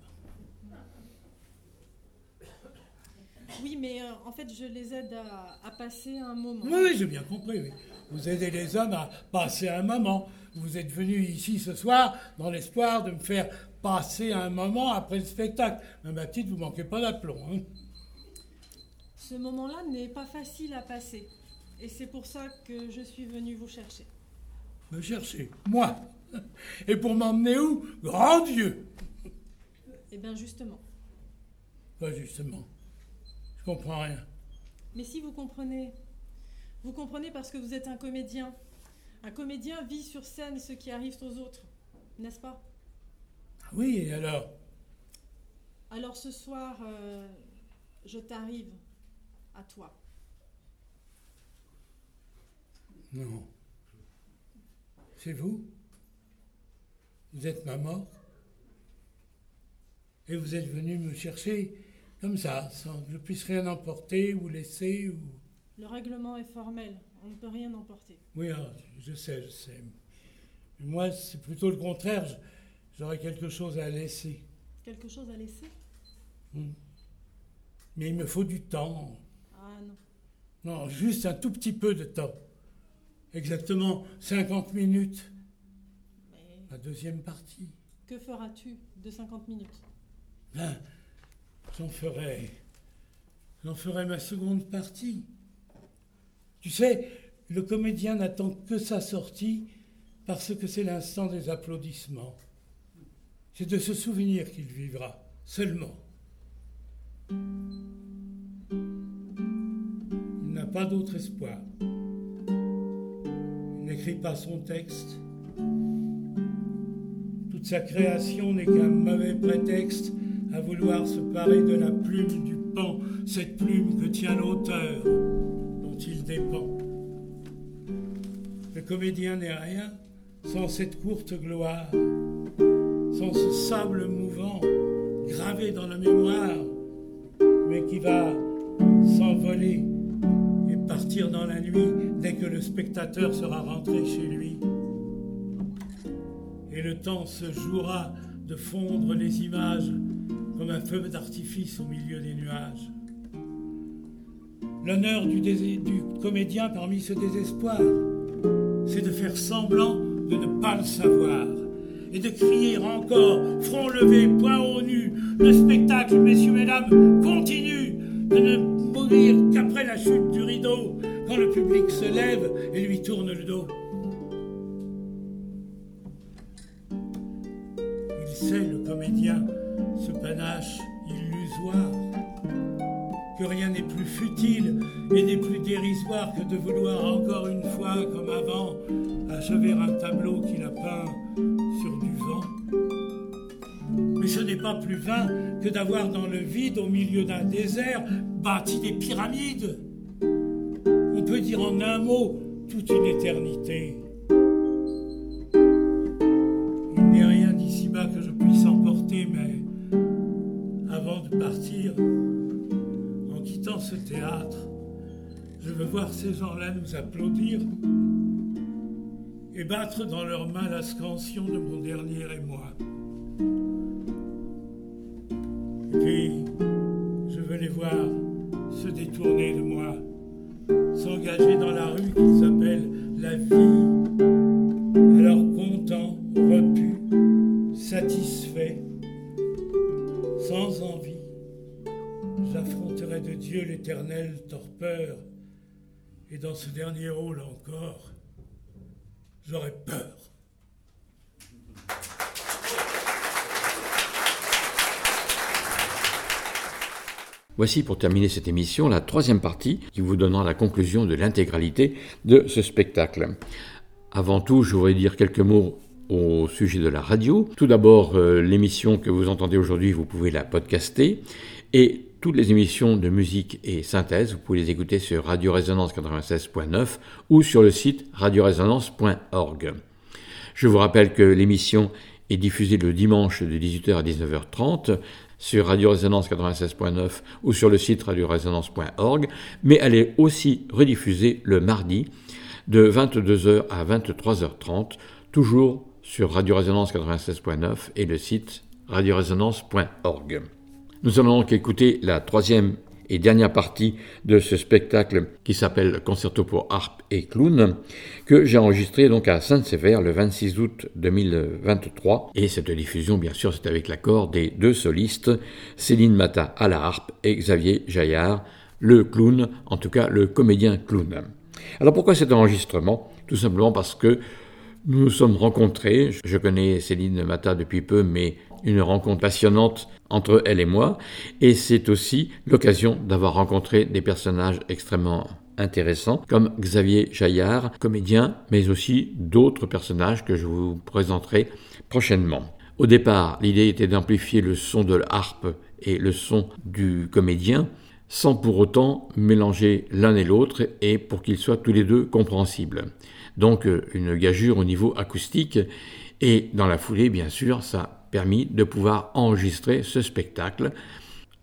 Oui, mais euh, en fait, je les aide à, à passer un moment. Oui, oui, j'ai bien compris. oui. Vous aidez les hommes à passer un moment. Vous êtes venu ici ce soir dans l'espoir de me faire passer un moment après le spectacle. Mais ma petite, vous manquez pas d'aplomb. Hein Ce moment-là n'est pas facile à passer. Et c'est pour ça que je suis venue vous chercher. me chercher, moi? Et pour m'emmener où? Grand Dieu Eh bien, justement. Pas justement. Je comprends rien. Mais si vous comprenez, vous comprenez parce que vous êtes un comédien. Un comédien vit sur scène ce qui arrive aux autres, n'est-ce pas? Ah Oui, et alors? Alors ce soir, euh, je t'arrive à toi. Non. C'est vous? Vous êtes ma mort? Et vous êtes venu me chercher? Comme ça, sans que je puisse rien emporter ou laisser ou... Le règlement est formel, on ne peut rien emporter. Oui, ah, je sais, je sais. Moi, c'est plutôt le contraire. J'aurais quelque chose à laisser. Quelque chose à laisser Hmm. Mais il me faut du temps. Ah non. Non, juste un tout petit peu de temps. Exactement 50 minutes. Mais La deuxième partie. que feras-tu de 50 minutes? Ben, j'en ferai. J'en ferai ma seconde partie. Tu sais, le comédien n'attend que sa sortie parce que c'est l'instant des applaudissements. C'est de ce souvenir qu'il vivra, seulement. Il n'a pas d'autre espoir. Il n'écrit pas son texte. Toute sa création n'est qu'un mauvais prétexte à vouloir se parer de la plume du pan, cette plume que tient l'auteur dont il dépend. Le comédien n'est rien sans cette courte gloire, sans ce sable mouvant gravé dans la mémoire, mais qui va s'envoler et partir dans la nuit dès que le spectateur sera rentré chez lui. Et le temps se jouera de fondre les images un feu d'artifice au milieu des nuages. L'honneur du comédien parmi ce désespoir, c'est de faire semblant de ne pas le savoir et de crier encore, front levé, poing au nu, le spectacle, messieurs, mesdames, continue, de ne mourir qu'après la chute du rideau, quand le public se lève et lui tourne le dos. Il sait, le comédien, ce panache illusoire, que rien n'est plus futile et n'est plus dérisoire que de vouloir encore une fois, comme avant, achever un tableau qu'il a peint sur du vent. Mais ce n'est pas plus vain que d'avoir dans le vide, au milieu d'un désert, bâti des pyramides. On peut dire en un mot toute une éternité. Je veux voir ces gens-là nous applaudir et battre dans leurs mains la scansion de mon dernier émoi. Et puis, je veux les voir se détourner de moi, s'engager dans la rue qu'ils appellent la vie, alors content, repu, satisfait, sans envie, j'affronterai de Dieu l'éternel torpeur, et dans ce dernier rôle encore, j'aurais peur. Voici pour terminer cette émission la troisième partie qui vous donnera la conclusion de l'intégralité de ce spectacle. Avant tout, je voudrais dire quelques mots au sujet de la radio. Tout d'abord, euh, l'émission que vous entendez aujourd'hui, vous pouvez la podcaster. Et toutes les émissions de musique et synthèse, vous pouvez les écouter sur Radio Résonance 96.9 ou sur le site radioresonance.org. Je vous rappelle que l'émission est diffusée le dimanche de 18h à 19h30 sur Radio Résonance 96.9 ou sur le site radioresonance.org, mais elle est aussi rediffusée le mardi de 22h à 23h30, toujours sur Radio Résonance 96.9 et le site radioresonance.org. Nous allons donc écouter la troisième et dernière partie de ce spectacle qui s'appelle Concerto pour harpe et clown, que j'ai enregistré donc à Saint-Sévère le 26 août 2023. Et cette diffusion, bien sûr, c'est avec l'accord des deux solistes, Céline Mata à la harpe et Xavier Jaillard, le clown, en tout cas le comédien clown. Alors pourquoi cet enregistrement? Tout simplement parce que nous nous sommes rencontrés. Je connais Céline Mata depuis peu, mais une rencontre passionnante entre elle et moi, et c'est aussi l'occasion d'avoir rencontré des personnages extrêmement intéressants, comme Xavier Jaillard, comédien, mais aussi d'autres personnages que je vous présenterai prochainement. Au départ, l'idée était d'amplifier le son de l'harpe et le son du comédien, sans pour autant mélanger l'un et l'autre et pour qu'ils soient tous les deux compréhensibles. Donc une gageure au niveau acoustique et dans la foulée, bien sûr, ça permis de pouvoir enregistrer ce spectacle.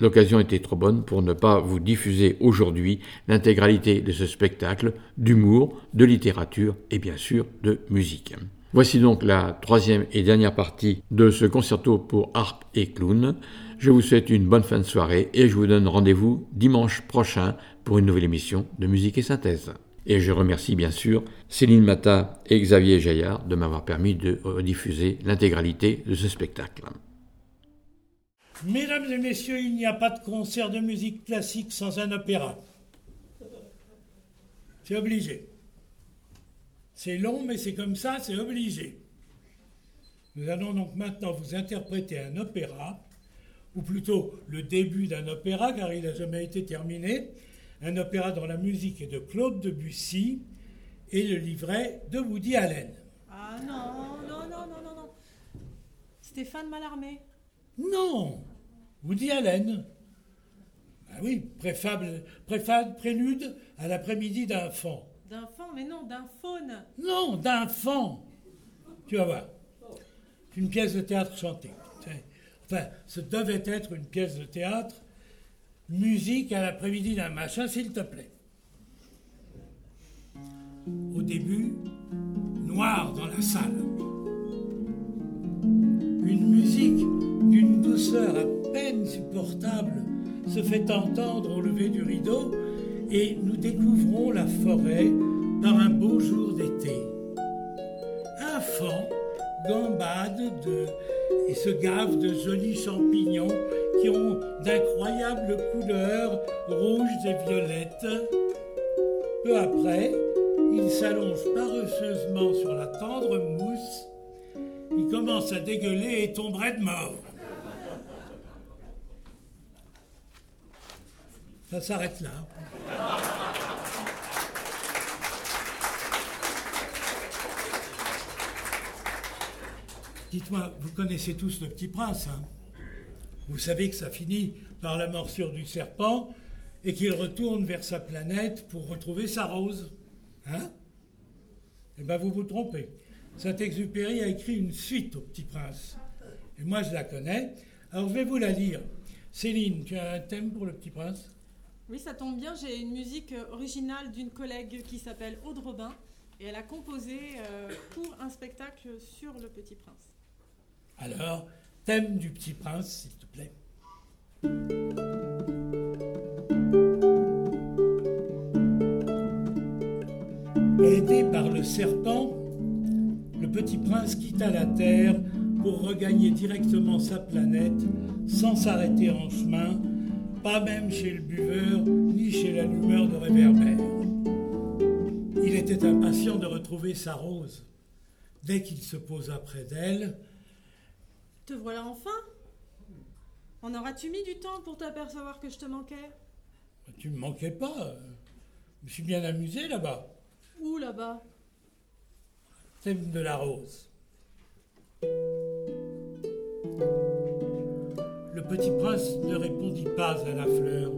L'occasion était trop bonne pour ne pas vous diffuser aujourd'hui l'intégralité de ce spectacle d'humour, de littérature et bien sûr de musique. Voici donc la troisième et dernière partie de ce concerto pour harpe et clown. Je vous souhaite une bonne fin de soirée et je vous donne rendez-vous dimanche prochain pour une nouvelle émission de musique et synthèse. Et je remercie bien sûr Céline Mata et Xavier Jaillard de m'avoir permis de rediffuser l'intégralité de ce spectacle. Mesdames et messieurs, il n'y a pas de concert de musique classique sans un opéra. C'est obligé. C'est long, mais c'est comme ça, c'est obligé. Nous allons donc maintenant vous interpréter un opéra, ou plutôt le début d'un opéra, car il n'a jamais été terminé, un opéra dont la musique est de Claude Debussy et le livret de Woody Allen. Ah non, non, non, non, non, non. Stéphane Mallarmé. Non, Woody Allen. Ah oui, préfable, préfable, prélude à l'après-midi d'un fond. D'un fond, mais non, d'un faune. Non, d'un fond. Tu vas voir. C'est une pièce de théâtre chantée. Enfin, ce devait être une pièce de théâtre musique à l'après-midi d'un machin, s'il te plaît. Au début, noir dans la salle. Une musique d'une douceur à peine supportable se fait entendre au lever du rideau et nous découvrons la forêt par un beau jour d'été. Un fan gambade de, et se gave de jolis champignons qui ont d'incroyables couleurs rouges et violettes. Peu après, il s'allonge paresseusement sur la tendre mousse. Il commence à dégueuler et tomberait de mort. Ça s'arrête là. Dites-moi, vous connaissez tous le petit prince, hein vous savez que ça finit par la morsure du serpent et qu'il retourne vers sa planète pour retrouver sa rose. Hein Eh bien, vous vous trompez. Saint-Exupéry a écrit une suite au Petit Prince. Et moi, je la connais. Alors, je vais vous la lire. Céline, tu as un thème pour le Petit Prince? Oui, ça tombe bien, j'ai une musique originale d'une collègue qui s'appelle Aude Robin et elle a composé euh, pour un spectacle sur le Petit Prince. Alors, thème du Petit Prince, s'il te plaît. Aidé par le serpent, le petit prince quitta la Terre pour regagner directement sa planète sans s'arrêter en chemin, pas même chez le buveur ni chez l'allumeur de réverbère. Il était impatient de retrouver sa rose. Dès qu'il se posa près d'elle, Te voilà enfin En auras-tu mis du temps pour t'apercevoir que je te manquais? Tu me manquais pas. Je me suis bien amusé là-bas. Où là-bas? Thème de la rose. Le petit prince ne répondit pas à la fleur,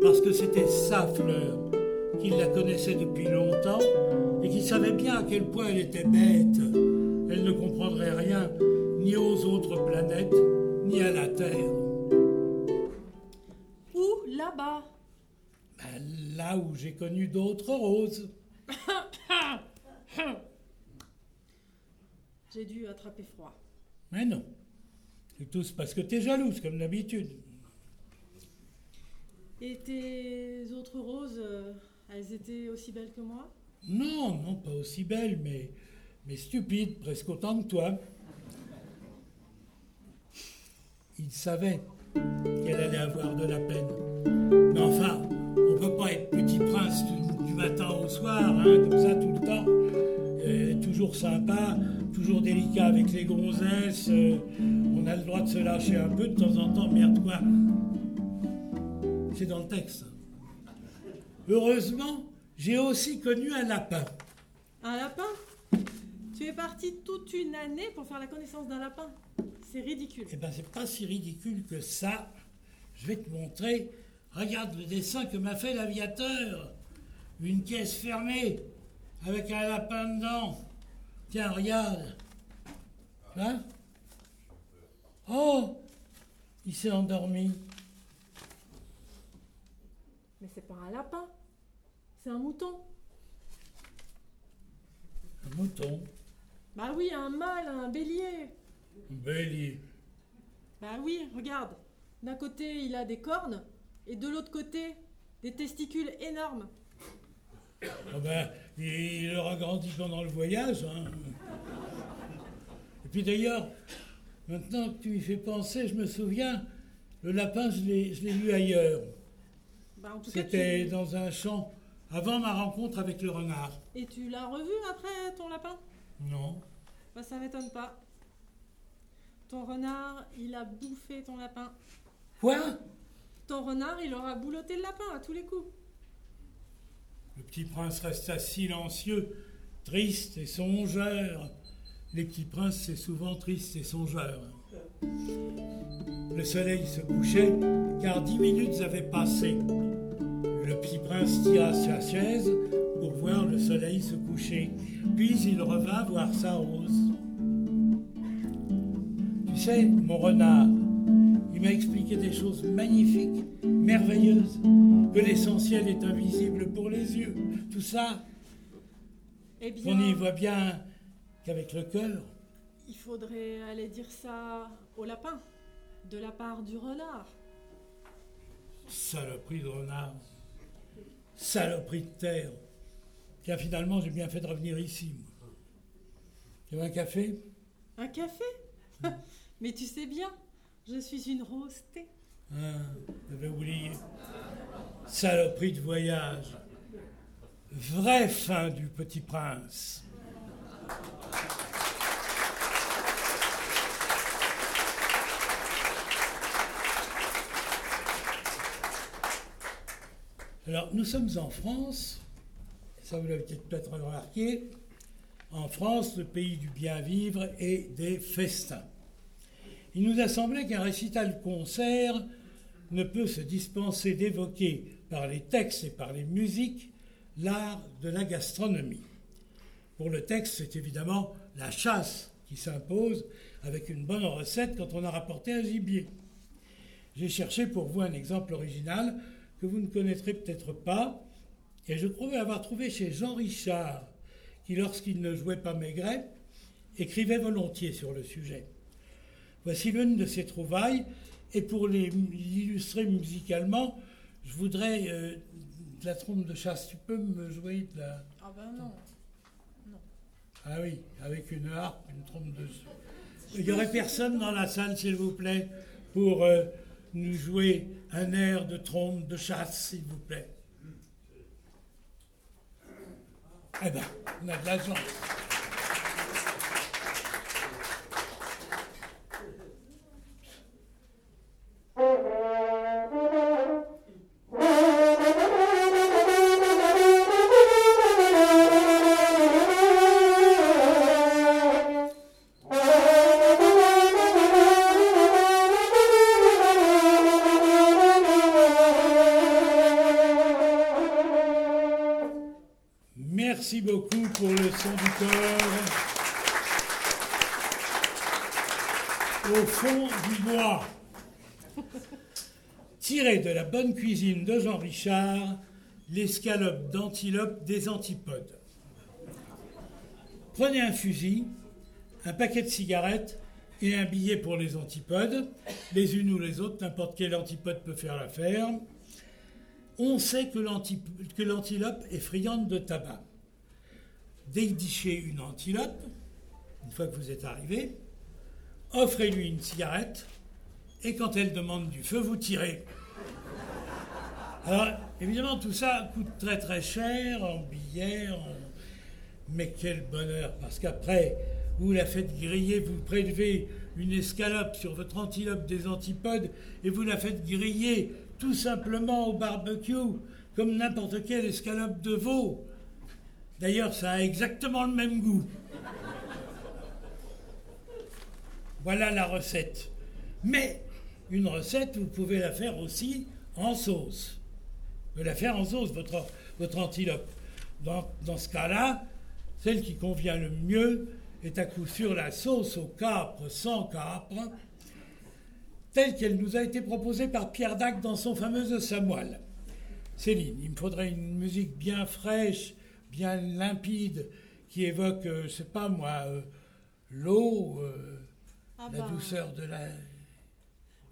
parce que c'était sa fleur, qu'il la connaissait depuis longtemps et qu'il savait bien à quel point elle était bête. Elle ne comprendrait rien ni aux autres planètes, ni à la Terre. Où là-bas Ben, là où j'ai connu d'autres roses. J'ai dû attraper froid. Mais non. C'est tous parce que t'es jalouse, comme d'habitude. Et tes autres roses, euh, elles étaient aussi belles que moi? Non, non, pas aussi belle, mais, mais stupide, presque autant que toi. Il savait qu'elle allait avoir de la peine. Mais enfin, on peut pas être petit prince du, du matin au soir, hein, comme ça tout le temps. Euh, toujours sympa, toujours délicat avec les gonzesses. euh, on a le droit de se lâcher un peu de temps en temps, merde quoi. C'est dans le texte. Heureusement, j'ai aussi connu un lapin. Un lapin? Tu es parti toute une année pour faire la connaissance d'un lapin? C'est ridicule. Eh ben, c'est pas si ridicule que ça. Je vais te montrer. Regarde le dessin que m'a fait l'aviateur. Une caisse fermée avec un lapin dedans. Tiens, regarde. Là Oh Il s'est endormi. Mais c'est pas un lapin, c'est un mouton. Un mouton. Bah oui, un mâle, un bélier. Bélier. Bah oui, regarde. D'un côté, il a des cornes, et de l'autre côté, des testicules énormes. Ah ben, il aura grandi pendant le voyage. hein. Et puis d'ailleurs, maintenant que tu y fais penser, je me souviens, le lapin, je l'ai je l'ai lu ailleurs. Bah en tout cas, C'était tu... dans un champ avant ma rencontre avec le renard. Et tu l'as revu après ton lapin? Non. Bah ça m'étonne pas. Ton renard, il a bouffé ton lapin. Quoi? Ton renard, il aura boulotté le lapin à tous les coups. Le petit prince resta silencieux, triste et songeur. Les petits princes, c'est souvent triste et songeur. Le soleil se couchait, car dix minutes avaient passé. Le petit prince tira sa chaise pour voir le soleil se coucher. Puis il revint voir sa rose. Mon renard, il m'a expliqué des choses magnifiques, merveilleuses, que l'essentiel est invisible pour les yeux. Tout ça, Eh bien, on n'y voit bien qu'avec le cœur. il faudrait aller dire ça au lapin, de la part du renard. Saloperie de renard. Saloperie de terre. Tiens, finalement, j'ai bien fait de revenir ici. Tu veux un café? Un café? Mais tu sais bien, je suis une rose thé. Ah, j'avais oublié. Saloperie de voyage. Vraie fin du petit prince. Alors, nous sommes en France, ça vous l'avez peut-être remarqué, en France, le pays du bien vivre et des festins. Il nous a semblé qu'un récital-concert ne peut se dispenser d'évoquer par les textes et par les musiques l'art de la gastronomie. Pour le texte, c'est évidemment la chasse qui s'impose avec une bonne recette quand on a rapporté un gibier. J'ai cherché pour vous un exemple original que vous ne connaîtrez peut-être pas, et je crois avoir trouvé chez Jean Richard, qui lorsqu'il ne jouait pas Maigret, écrivait volontiers sur le sujet. Voici l'une de ses trouvailles, et pour l'illustrer musicalement, je voudrais euh, de la trompe de chasse. Tu peux me jouer de la... Ah ben non. Ah oui, avec une harpe, une trompe de... Il n'y aurait personne dans la salle, s'il vous plaît, pour euh, nous jouer un air de trompe de chasse, s'il vous plaît. Eh bien, on a de la chance. Au fond du bois. Tiré de la bonne cuisine de Jean Richard, l'escalope d'antilope des antipodes. Prenez un fusil, un paquet de cigarettes et un billet pour les antipodes, les unes ou les autres, n'importe quel antipode peut faire l'affaire. On sait que l'antilope est friande de tabac. Dédichez une antilope, une fois que vous êtes arrivé, offrez-lui une cigarette, et quand elle demande du feu, vous tirez. Alors, évidemment, tout ça coûte très très cher en billets, mais quel bonheur, parce qu'après, vous la faites griller, vous prélevez une escalope sur votre antilope des antipodes et vous la faites griller tout simplement au barbecue, comme n'importe quelle escalope de veau. D'ailleurs, ça a exactement le même goût. Voilà la recette. Mais une recette, vous pouvez la faire aussi en sauce. Vous pouvez la faire en sauce, votre, antilope. Dans, dans ce cas-là, celle qui convient le mieux est à coup sûr la sauce au capre sans capre, telle qu'elle nous a été proposée par Pierre Dac dans son fameux Samoil. Céline, il me faudrait une musique bien fraîche, bien limpide, qui évoque, je ne sais pas moi, euh, l'eau, euh, Ah la bah, douceur de la,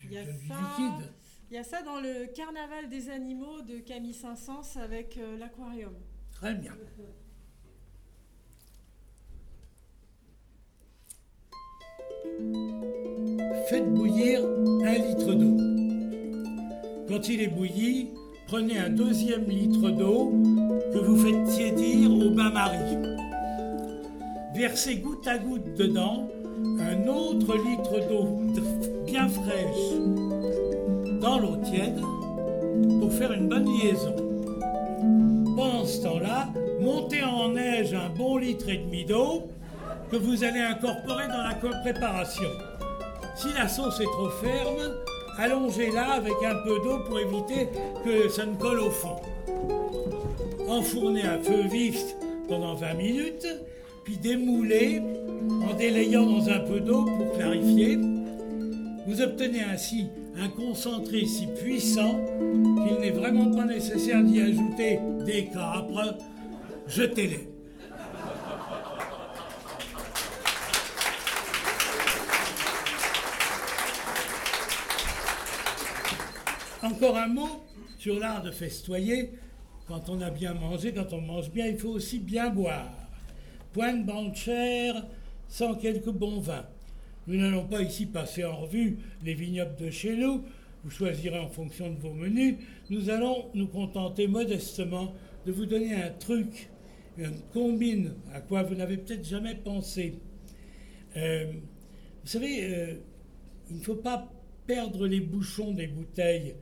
du, Il y a du ça. liquide. Il y a ça dans le Carnaval des animaux de Camille Saint-Saëns avec euh, l'aquarium. Très bien. Faites bouillir un litre d'eau. Quand il est bouilli, prenez un deuxième litre d'eau que vous faites tiédir au bain-marie. Versez goutte à goutte dedans un autre litre d'eau bien fraîche dans l'eau tiède pour faire une bonne liaison. Pendant ce temps-là, montez en neige un bon litre et demi d'eau que vous allez incorporer dans la préparation. Si la sauce est trop ferme, allongez-la avec un peu d'eau pour éviter que ça ne colle au fond. Enfournez à feu vif pendant 20 minutes, puis démoulez en délayant dans un peu d'eau pour clarifier. Vous obtenez ainsi un concentré si puissant qu'il n'est vraiment pas nécessaire d'y ajouter des capres. Jetez-les. Encore un mot sur l'art de festoyer. Quand on a bien mangé, quand on mange bien, il faut aussi bien boire. Point de chère, sans quelques bons vins. Nous n'allons pas ici passer en revue les vignobles de chez nous. Vous choisirez en fonction de vos menus. Nous allons nous contenter modestement de vous donner un truc, une combine à quoi vous n'avez peut-être jamais pensé. Euh, vous savez, euh, il ne faut pas perdre les bouchons des bouteilles.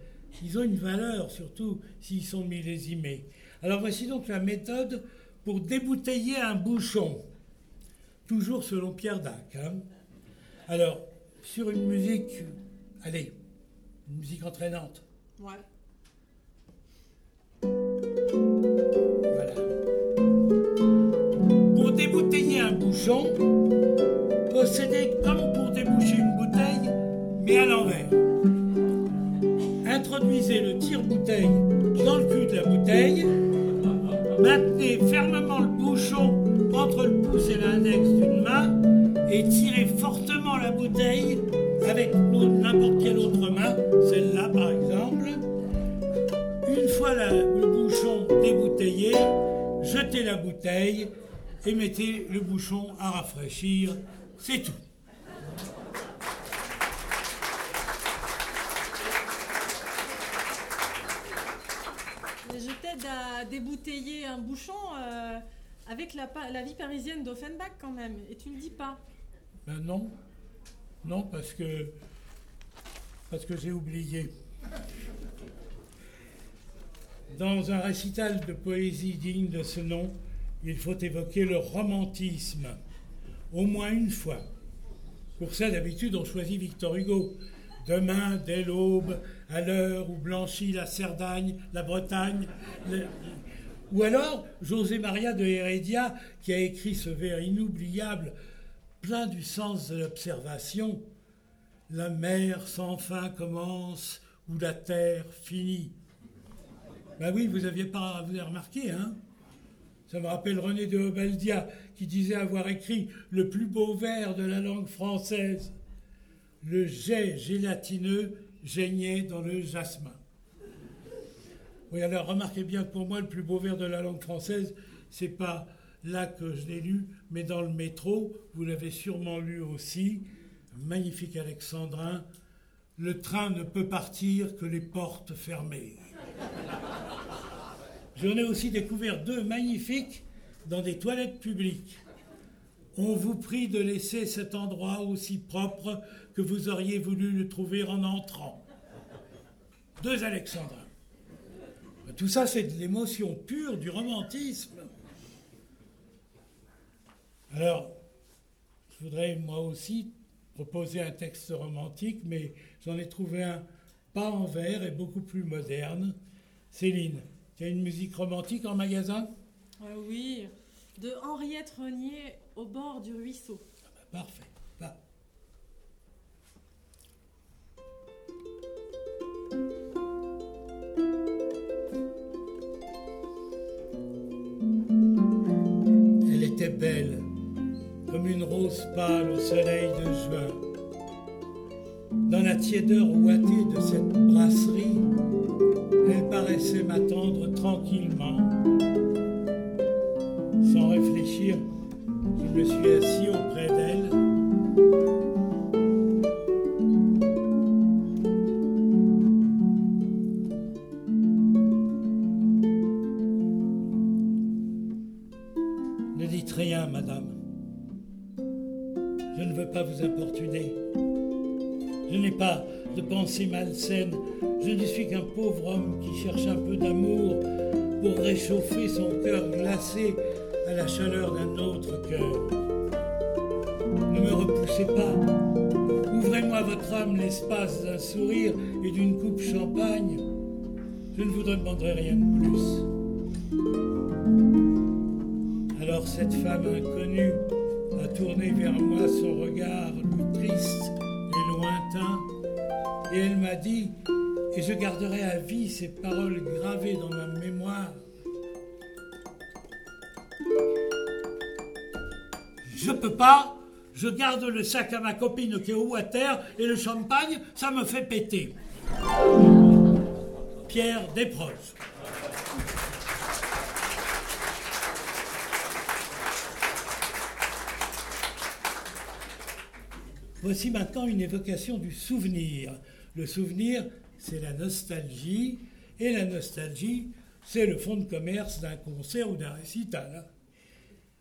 Ils ont une valeur, surtout s'ils sont millésimés. Alors voici donc la méthode pour débouteiller un bouchon, toujours selon Pierre Dac. hein. Alors, sur une musique, allez, une musique entraînante. Ouais. Voilà. Pour débouteiller un bouchon, procédez comme pour déboucher une bouteille, mais à l'envers. Introduisez le tire-bouteille dans le cul de la bouteille. Maintenez fermement le bouchon entre le pouce et l'index d'une main et tirez fortement la bouteille avec n'importe quelle autre main, celle-là par exemple. Une fois le bouchon débouteillé, jetez la bouteille et mettez le bouchon à rafraîchir. C'est tout. Je t'aide à débouteiller un bouchon euh, avec la, vie parisienne d'Offenbach quand même, et tu ne dis pas. Ben non, non parce que parce que j'ai oublié. Dans un récital de poésie digne de ce nom, il faut évoquer le romantisme, au moins une fois. Pour ça, d'habitude, on choisit Victor Hugo. Demain, dès l'aube, à l'heure où blanchit la Cerdagne, la Bretagne. Ou alors, José Maria de Heredia, qui a écrit ce vers inoubliable, plein du sens de l'observation. La mer sans fin commence, où la terre finit. Ben oui, vous aviez pas vous avez remarqué, hein? Ça me rappelle René de Obeldia qui disait avoir écrit le plus beau vers de la langue française. Le jet gélatineux geignait dans le jasmin. Oui, alors remarquez bien que pour moi, le plus beau vers de la langue française, c'est pas là que je l'ai lu, mais dans le métro, vous l'avez sûrement lu aussi, magnifique alexandrin, le train ne peut partir que les portes fermées. J'en ai aussi découvert deux magnifiques dans des toilettes publiques. On vous prie de laisser cet endroit aussi propre que vous auriez voulu le trouver en entrant. Deux alexandrins. Tout ça, c'est de l'émotion pure, du romantisme. Alors, je voudrais moi aussi proposer un texte romantique, mais j'en ai trouvé un pas en vers et beaucoup plus moderne. Céline, tu as une musique romantique en magasin? Euh, Oui, de Henriette Renier au bord du ruisseau. Ah bah parfait. Pâle au soleil de juin. Dans la tiédeur ouatée de cette brasserie, elle paraissait m'attendre tranquillement. Sans réfléchir, je me suis assis auprès cherche un peu d'amour pour réchauffer son cœur glacé à la chaleur d'un autre cœur. Ne me repoussez pas. Ouvrez-moi votre âme l'espace d'un sourire et d'une coupe champagne. Je ne vous demanderai rien de plus. Alors cette femme inconnue a tourné vers moi son regard triste et lointain, et elle m'a dit, et je garderai à vie ces paroles gravées dans ma mémoire. Je peux pas, je garde le sac à ma copine qui est au water et le champagne, ça me fait péter. Pierre Desproges. Voici maintenant une évocation du souvenir. Le souvenir, c'est la nostalgie, et la nostalgie, c'est le fond de commerce d'un concert ou d'un récital.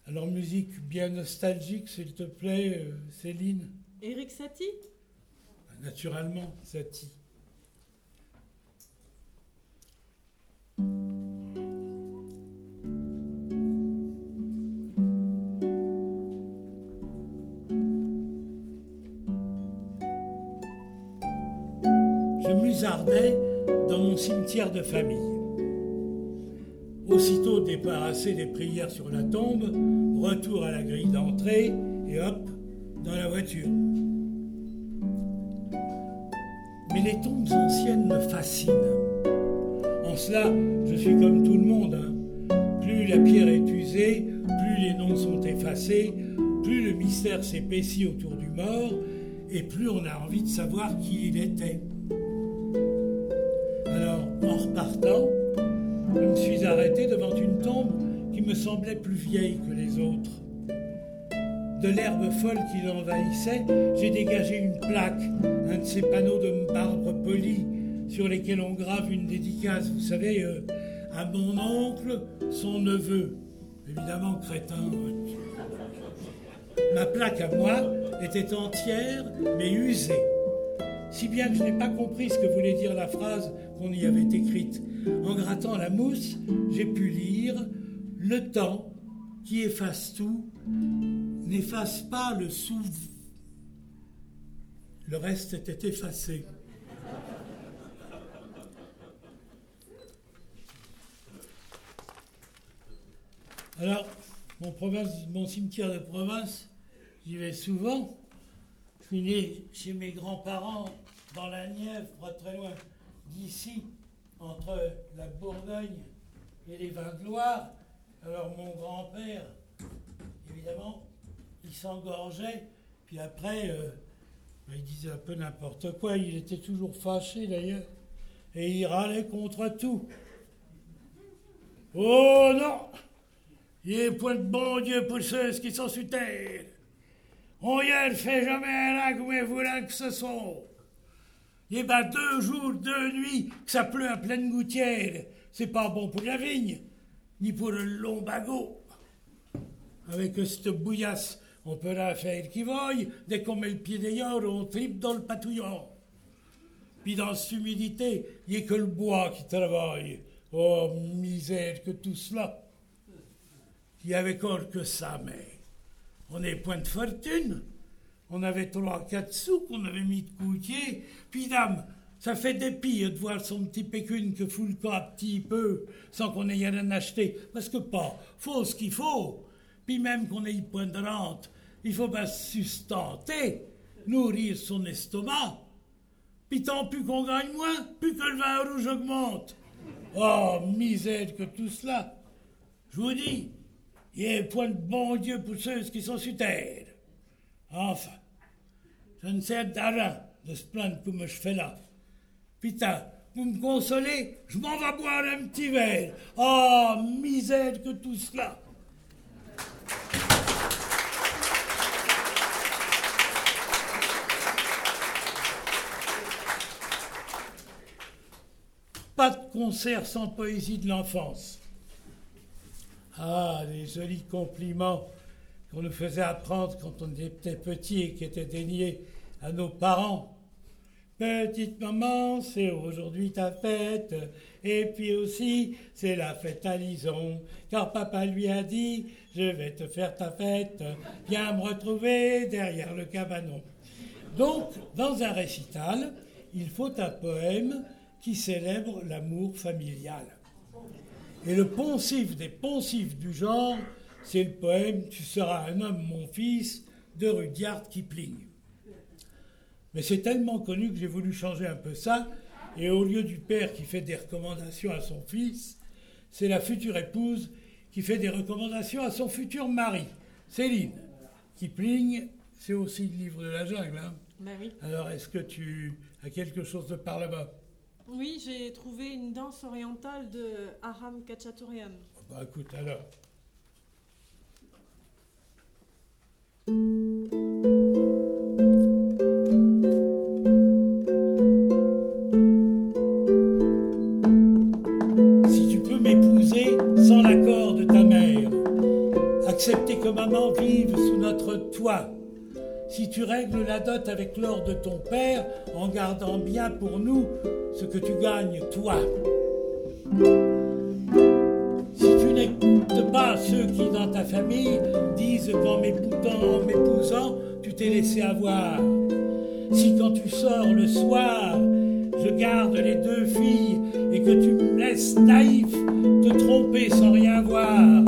Alors, musique bien nostalgique, s'il te plaît, euh, Céline Eric Satie? Naturellement, Satie. Dans mon cimetière de famille. Aussitôt débarrassé des prières sur la tombe, retour à la grille d'entrée et hop, dans la voiture. Mes les tombes anciennes me fascinent. En cela, je suis comme tout le monde. hein. Plus la pierre est usée, plus les noms sont effacés, plus le mystère s'épaissit autour du mort, et plus on a envie de savoir qui il était. Devant une tombe qui me semblait plus vieille que les autres. De l'herbe folle qui l'envahissait, j'ai dégagé une plaque, un de ces panneaux de marbre poli sur lesquels on grave une dédicace, vous savez, euh, à mon oncle, son neveu. Évidemment, crétin. Ma plaque à moi était entière, mais usée. Si bien que je n'ai pas compris ce que voulait dire la phrase qu'on y avait écrite. En grattant la mousse, j'ai pu lire Le temps qui efface tout n'efface pas le sou. Le reste était effacé. Alors, mon cimetière de province, j'y vais souvent. Je suis né chez mes grands-parents dans la Nièvre, pas très loin d'ici, entre la Bourgogne et les vins de Loire. Alors mon grand-père, évidemment, il s'engorgeait, puis après, euh, ben, il disait un peu n'importe quoi, il était toujours fâché d'ailleurs, et il râlait contre tout. Oh non Il est point de bon Dieu pour ceux qui sont sur. On y ne fait jamais là comme vous là que ce soit. Il ben deux jours, deux nuits ça pleut à pleine gouttière. C'est pas bon pour la vigne, ni pour le lombago. Avec cette bouillasse, on peut la faire qui vaille. Dès qu'on met le pied d'ailleurs, on tripe dans le patouillon. Puis dans cette humidité, il n'y a que le bois qui travaille. Oh, misère que tout cela. Il y avait encore que ça, mais on n'est point de fortune. On avait trois, quatre sous qu'on avait mis de coutier. Puis, dame, ça fait dépit de voir son petit pécune que fout le camp un petit peu sans qu'on ait rien acheté. Parce que pas, faut ce qu'il faut. Puis même qu'on ait point de rente, il faut se sustenter, nourrir son estomac. Puis tant plus qu'on gagne moins, plus que le vin rouge augmente. Oh, misère que tout cela. Je vous dis, il y a point de bon Dieu pour ceux qui sont sur terre. Enfin, je ne sais d'argent de se plaindre comme je fais là. Putain, pour me consoler, je m'en vais boire un petit verre. Oh, misère que tout cela. Pas de concert sans poésie de l'enfance. Ah, les jolis compliments qu'on nous faisait apprendre quand on était petit et qui étaient déniés à nos parents. Petite maman, c'est aujourd'hui ta fête, et puis aussi c'est la fête à Lison, car papa lui a dit, je vais te faire ta fête, viens me retrouver derrière le cabanon. Donc, dans un récital, il faut un poème qui célèbre l'amour familial. Et le poncif des poncifs du genre, c'est le poème Tu seras un homme, mon fils, de Rudyard Kipling. Mais c'est tellement connu que j'ai voulu changer un peu ça, et au lieu du père qui fait des recommandations à son fils, c'est la future épouse qui fait des recommandations à son futur mari, Céline. Kipling, c'est aussi le livre de la jungle. Hein Ben oui. Alors, est-ce que tu as quelque chose de par là-bas? Oui, j'ai trouvé une danse orientale de Aram Kachatourian. Bah écoute, alors. Si tu peux m'épouser sans l'accord de ta mère, accepter que maman vive sous notre toit, si tu règles la dot avec l'or de ton père en gardant bien pour nous ce que tu gagnes toi. Ceux qui dans ta famille disent qu'en m'épousant, tu t'es laissé avoir. Si quand tu sors le soir, je garde les deux filles et que tu me laisses naïf te tromper sans rien voir.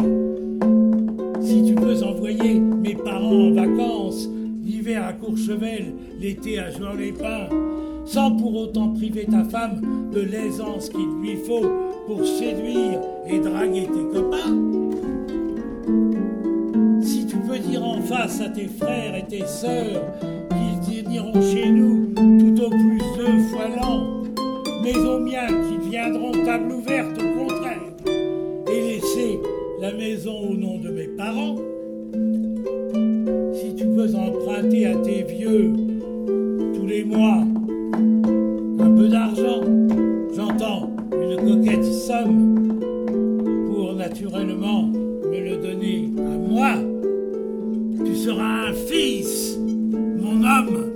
Si tu peux envoyer mes parents en vacances, l'hiver à Courchevel, l'été à Jean-les-Pins, sans pour autant priver ta femme de l'aisance qu'il lui faut pour séduire et draguer tes copains face à tes frères et tes sœurs qu'ils iront chez nous tout au plus deux fois l'an, mais aux miens qui viendront table ouverte au contraire, et laisser la maison au nom de mes parents, si tu peux emprunter à tes vieux tous les mois un peu d'argent, j'entends une coquette somme, pour naturellement tu seras un fils, mon homme.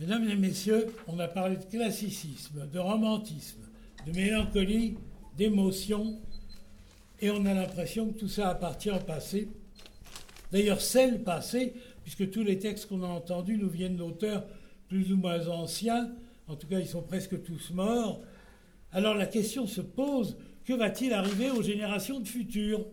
Mesdames et messieurs, on a parlé de classicisme, de romantisme, de mélancolie, d'émotion, et on a l'impression que tout ça appartient au passé. D'ailleurs, c'est le passé, puisque tous les textes qu'on a entendus nous viennent d'auteurs plus ou moins anciens, en tout cas ils sont presque tous morts. Alors la question se pose, que va-t-il arriver aux générations de futures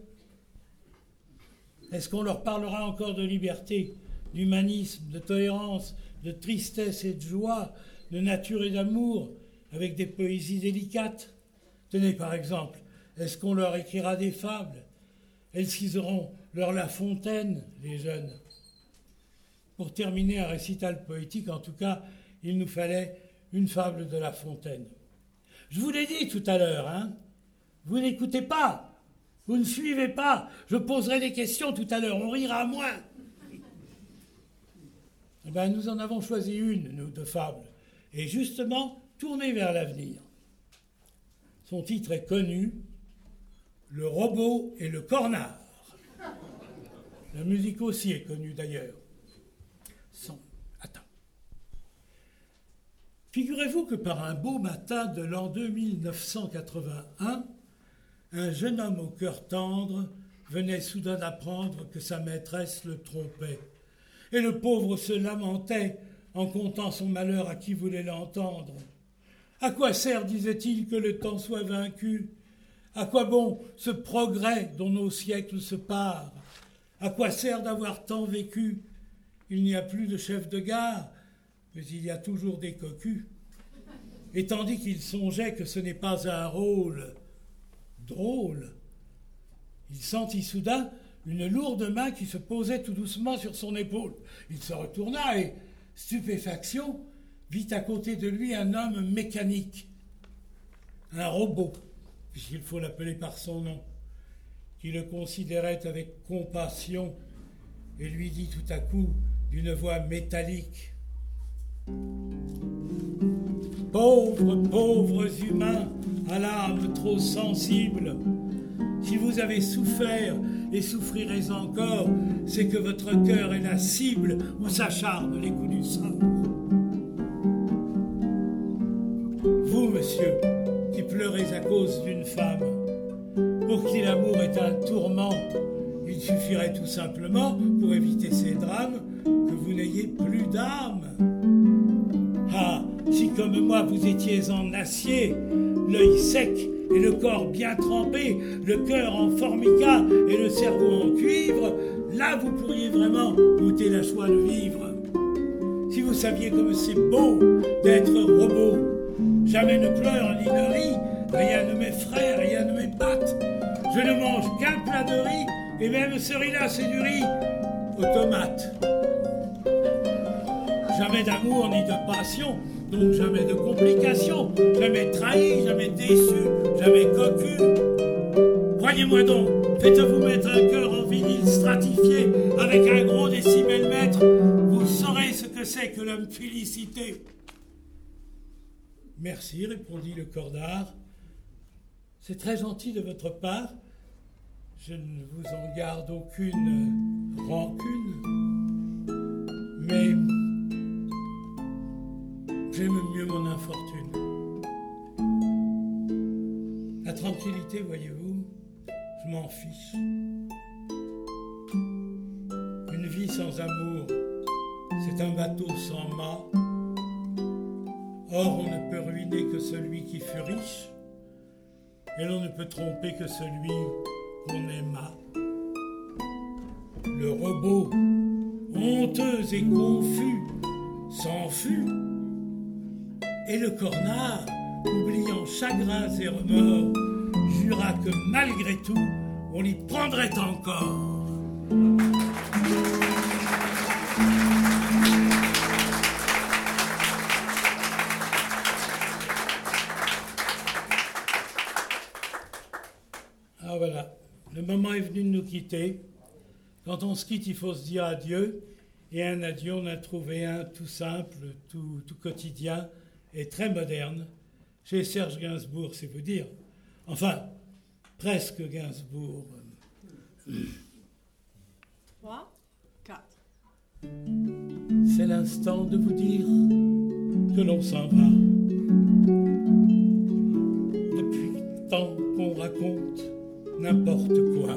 Est-ce qu'on leur parlera encore de liberté, d'humanisme, de tolérance, de tristesse et de joie, de nature et d'amour, avec des poésies délicates? Tenez par exemple, est-ce qu'on leur écrira des fables? Est-ce qu'ils auront leur La Fontaine, les jeunes? Pour terminer un récital poétique, en tout cas, il nous fallait une fable de La Fontaine. Je vous l'ai dit tout à l'heure, hein Vous n'écoutez pas, vous ne suivez pas. Je poserai des questions tout à l'heure, on rira moins. Eh ben, nous en avons choisi une, nous, de fable, et justement tournée vers l'avenir. Son titre est connu, Le robot et le cornard. La musique aussi est connue d'ailleurs. Figurez-vous que par un beau matin de l'an 2981, un jeune homme au cœur tendre venait soudain d'apprendre que sa maîtresse le trompait. Et le pauvre se lamentait en contant son malheur à qui voulait l'entendre. À quoi sert, disait-il, que le temps soit vaincu? À quoi bon ce progrès dont nos siècles se parent? À quoi sert d'avoir tant vécu Il n'y a plus de chef de gare, mais il y a toujours des cocus. Et tandis qu'il songeait que ce n'est pas un rôle drôle, il sentit soudain une lourde main qui se posait tout doucement sur son épaule. Il se retourna et, stupéfaction, vit à côté de lui un homme mécanique, un robot, puisqu'il faut l'appeler par son nom, qui le considérait avec compassion et lui dit tout à coup d'une voix métallique Pauvres, pauvres humains à l'âme trop sensible, si vous avez souffert et souffrirez encore, c'est que votre cœur est la cible où s'acharnent les coups du sang. Vous, monsieur, qui pleurez à cause d'une femme, pour qui l'amour est un tourment, il suffirait tout simplement, pour éviter ces drames, que vous n'ayez plus d'âme. Ah, si comme moi vous étiez en acier, l'œil sec et le corps bien trempé, le cœur en formica et le cerveau en cuivre, là vous pourriez vraiment goûter la joie de vivre. Si vous saviez comme c'est beau d'être robot, jamais ne pleure ni ne rit, rien ne m'effraie, rien ne m'épate. Je ne mange qu'un plat de riz, et même ce riz-là, c'est du riz aux tomates. Jamais d'amour ni de passion, donc jamais de complications, jamais trahi, jamais déçu, jamais cocu. Croyez-moi donc, faites-vous mettre un cœur en vinyle stratifié avec un gros décibelmètre, vous saurez ce que c'est que l'homme félicité. Merci, répondit le cordard. C'est très gentil de votre part. Je ne vous en garde aucune rancune. Mais j'aime mieux mon infortune. La tranquillité, voyez-vous, je m'en fiche. Une vie sans amour, c'est un bateau sans mât. Or, on ne peut ruiner que celui qui fut riche. et l'on ne peut tromper que celui qu'on aima. Le robot, honteux et confus, s'enfuit, et le cornard, oubliant chagrins et remords, jura que malgré tout, on l'y prendrait encore. Le moment est venu de nous quitter. Quand on se quitte, il faut se dire adieu. Et un adieu, on a trouvé un tout simple, tout, tout quotidien et très moderne chez Serge Gainsbourg, c'est vous dire. Enfin, presque Gainsbourg. 3, 4. C'est l'instant de vous dire que l'on s'en va. Depuis tant qu'on raconte n'importe quoi.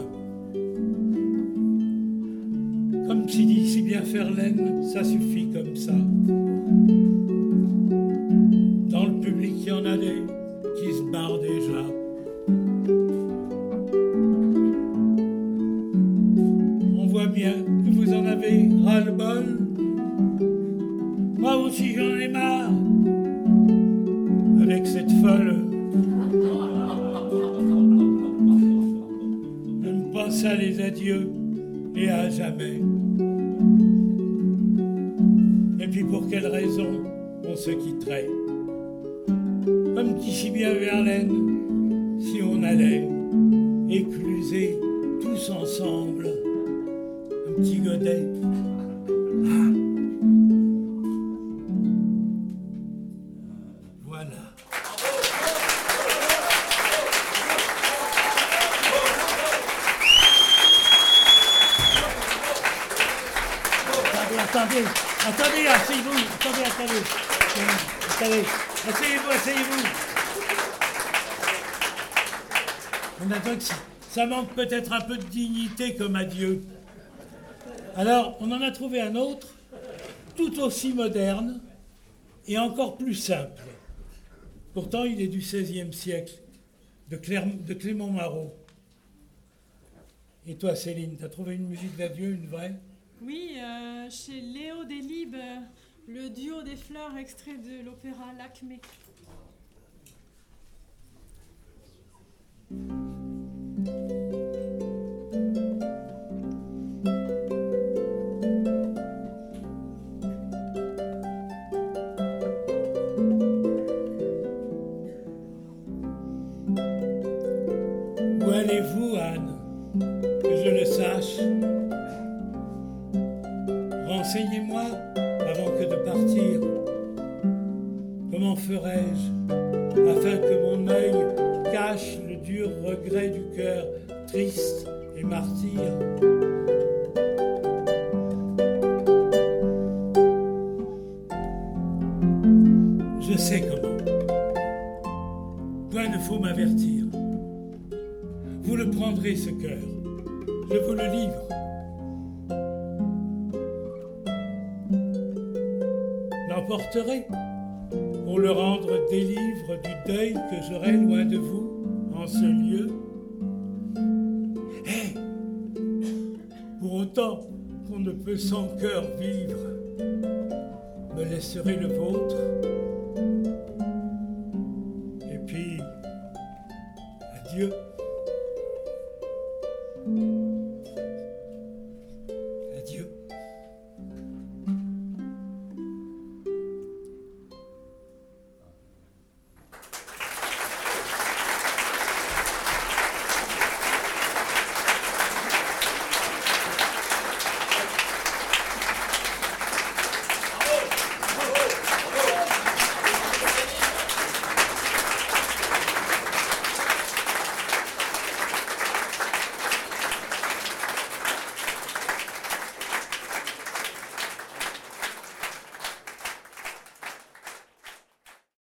Comme si dit si bien Ferlaine, ça suffit comme ça. Dans le public, il y en a des qui se barrent déjà. On voit bien que vous en avez ras-le-bol. Moi aussi j'en ai marre avec cette folle. Ça les adieux et à jamais. Et puis pour quelle raison on se quitterait? Comme dit si bien Verlaine, si on allait écluser tous ensemble un petit godet. Asseyez-vous, asseyez-vous. On attend que ça, ça manque peut-être un peu de dignité comme adieu. Alors, on en a trouvé un autre, tout aussi moderne et encore plus simple. Pourtant, il est du XVIe siècle, de, Claire- de Clément Marot. Et toi, Céline, t'as trouvé une musique d'adieu, une vraie? Oui, euh, chez Léo Delibes, euh, le duo des fleurs extrait de l'opéra L'Acmé. Afin que mon œil cache le dur regret du cœur triste et martyr qu'on ne peut sans cœur vivre, me laisserez le vôtre. Et puis, adieu.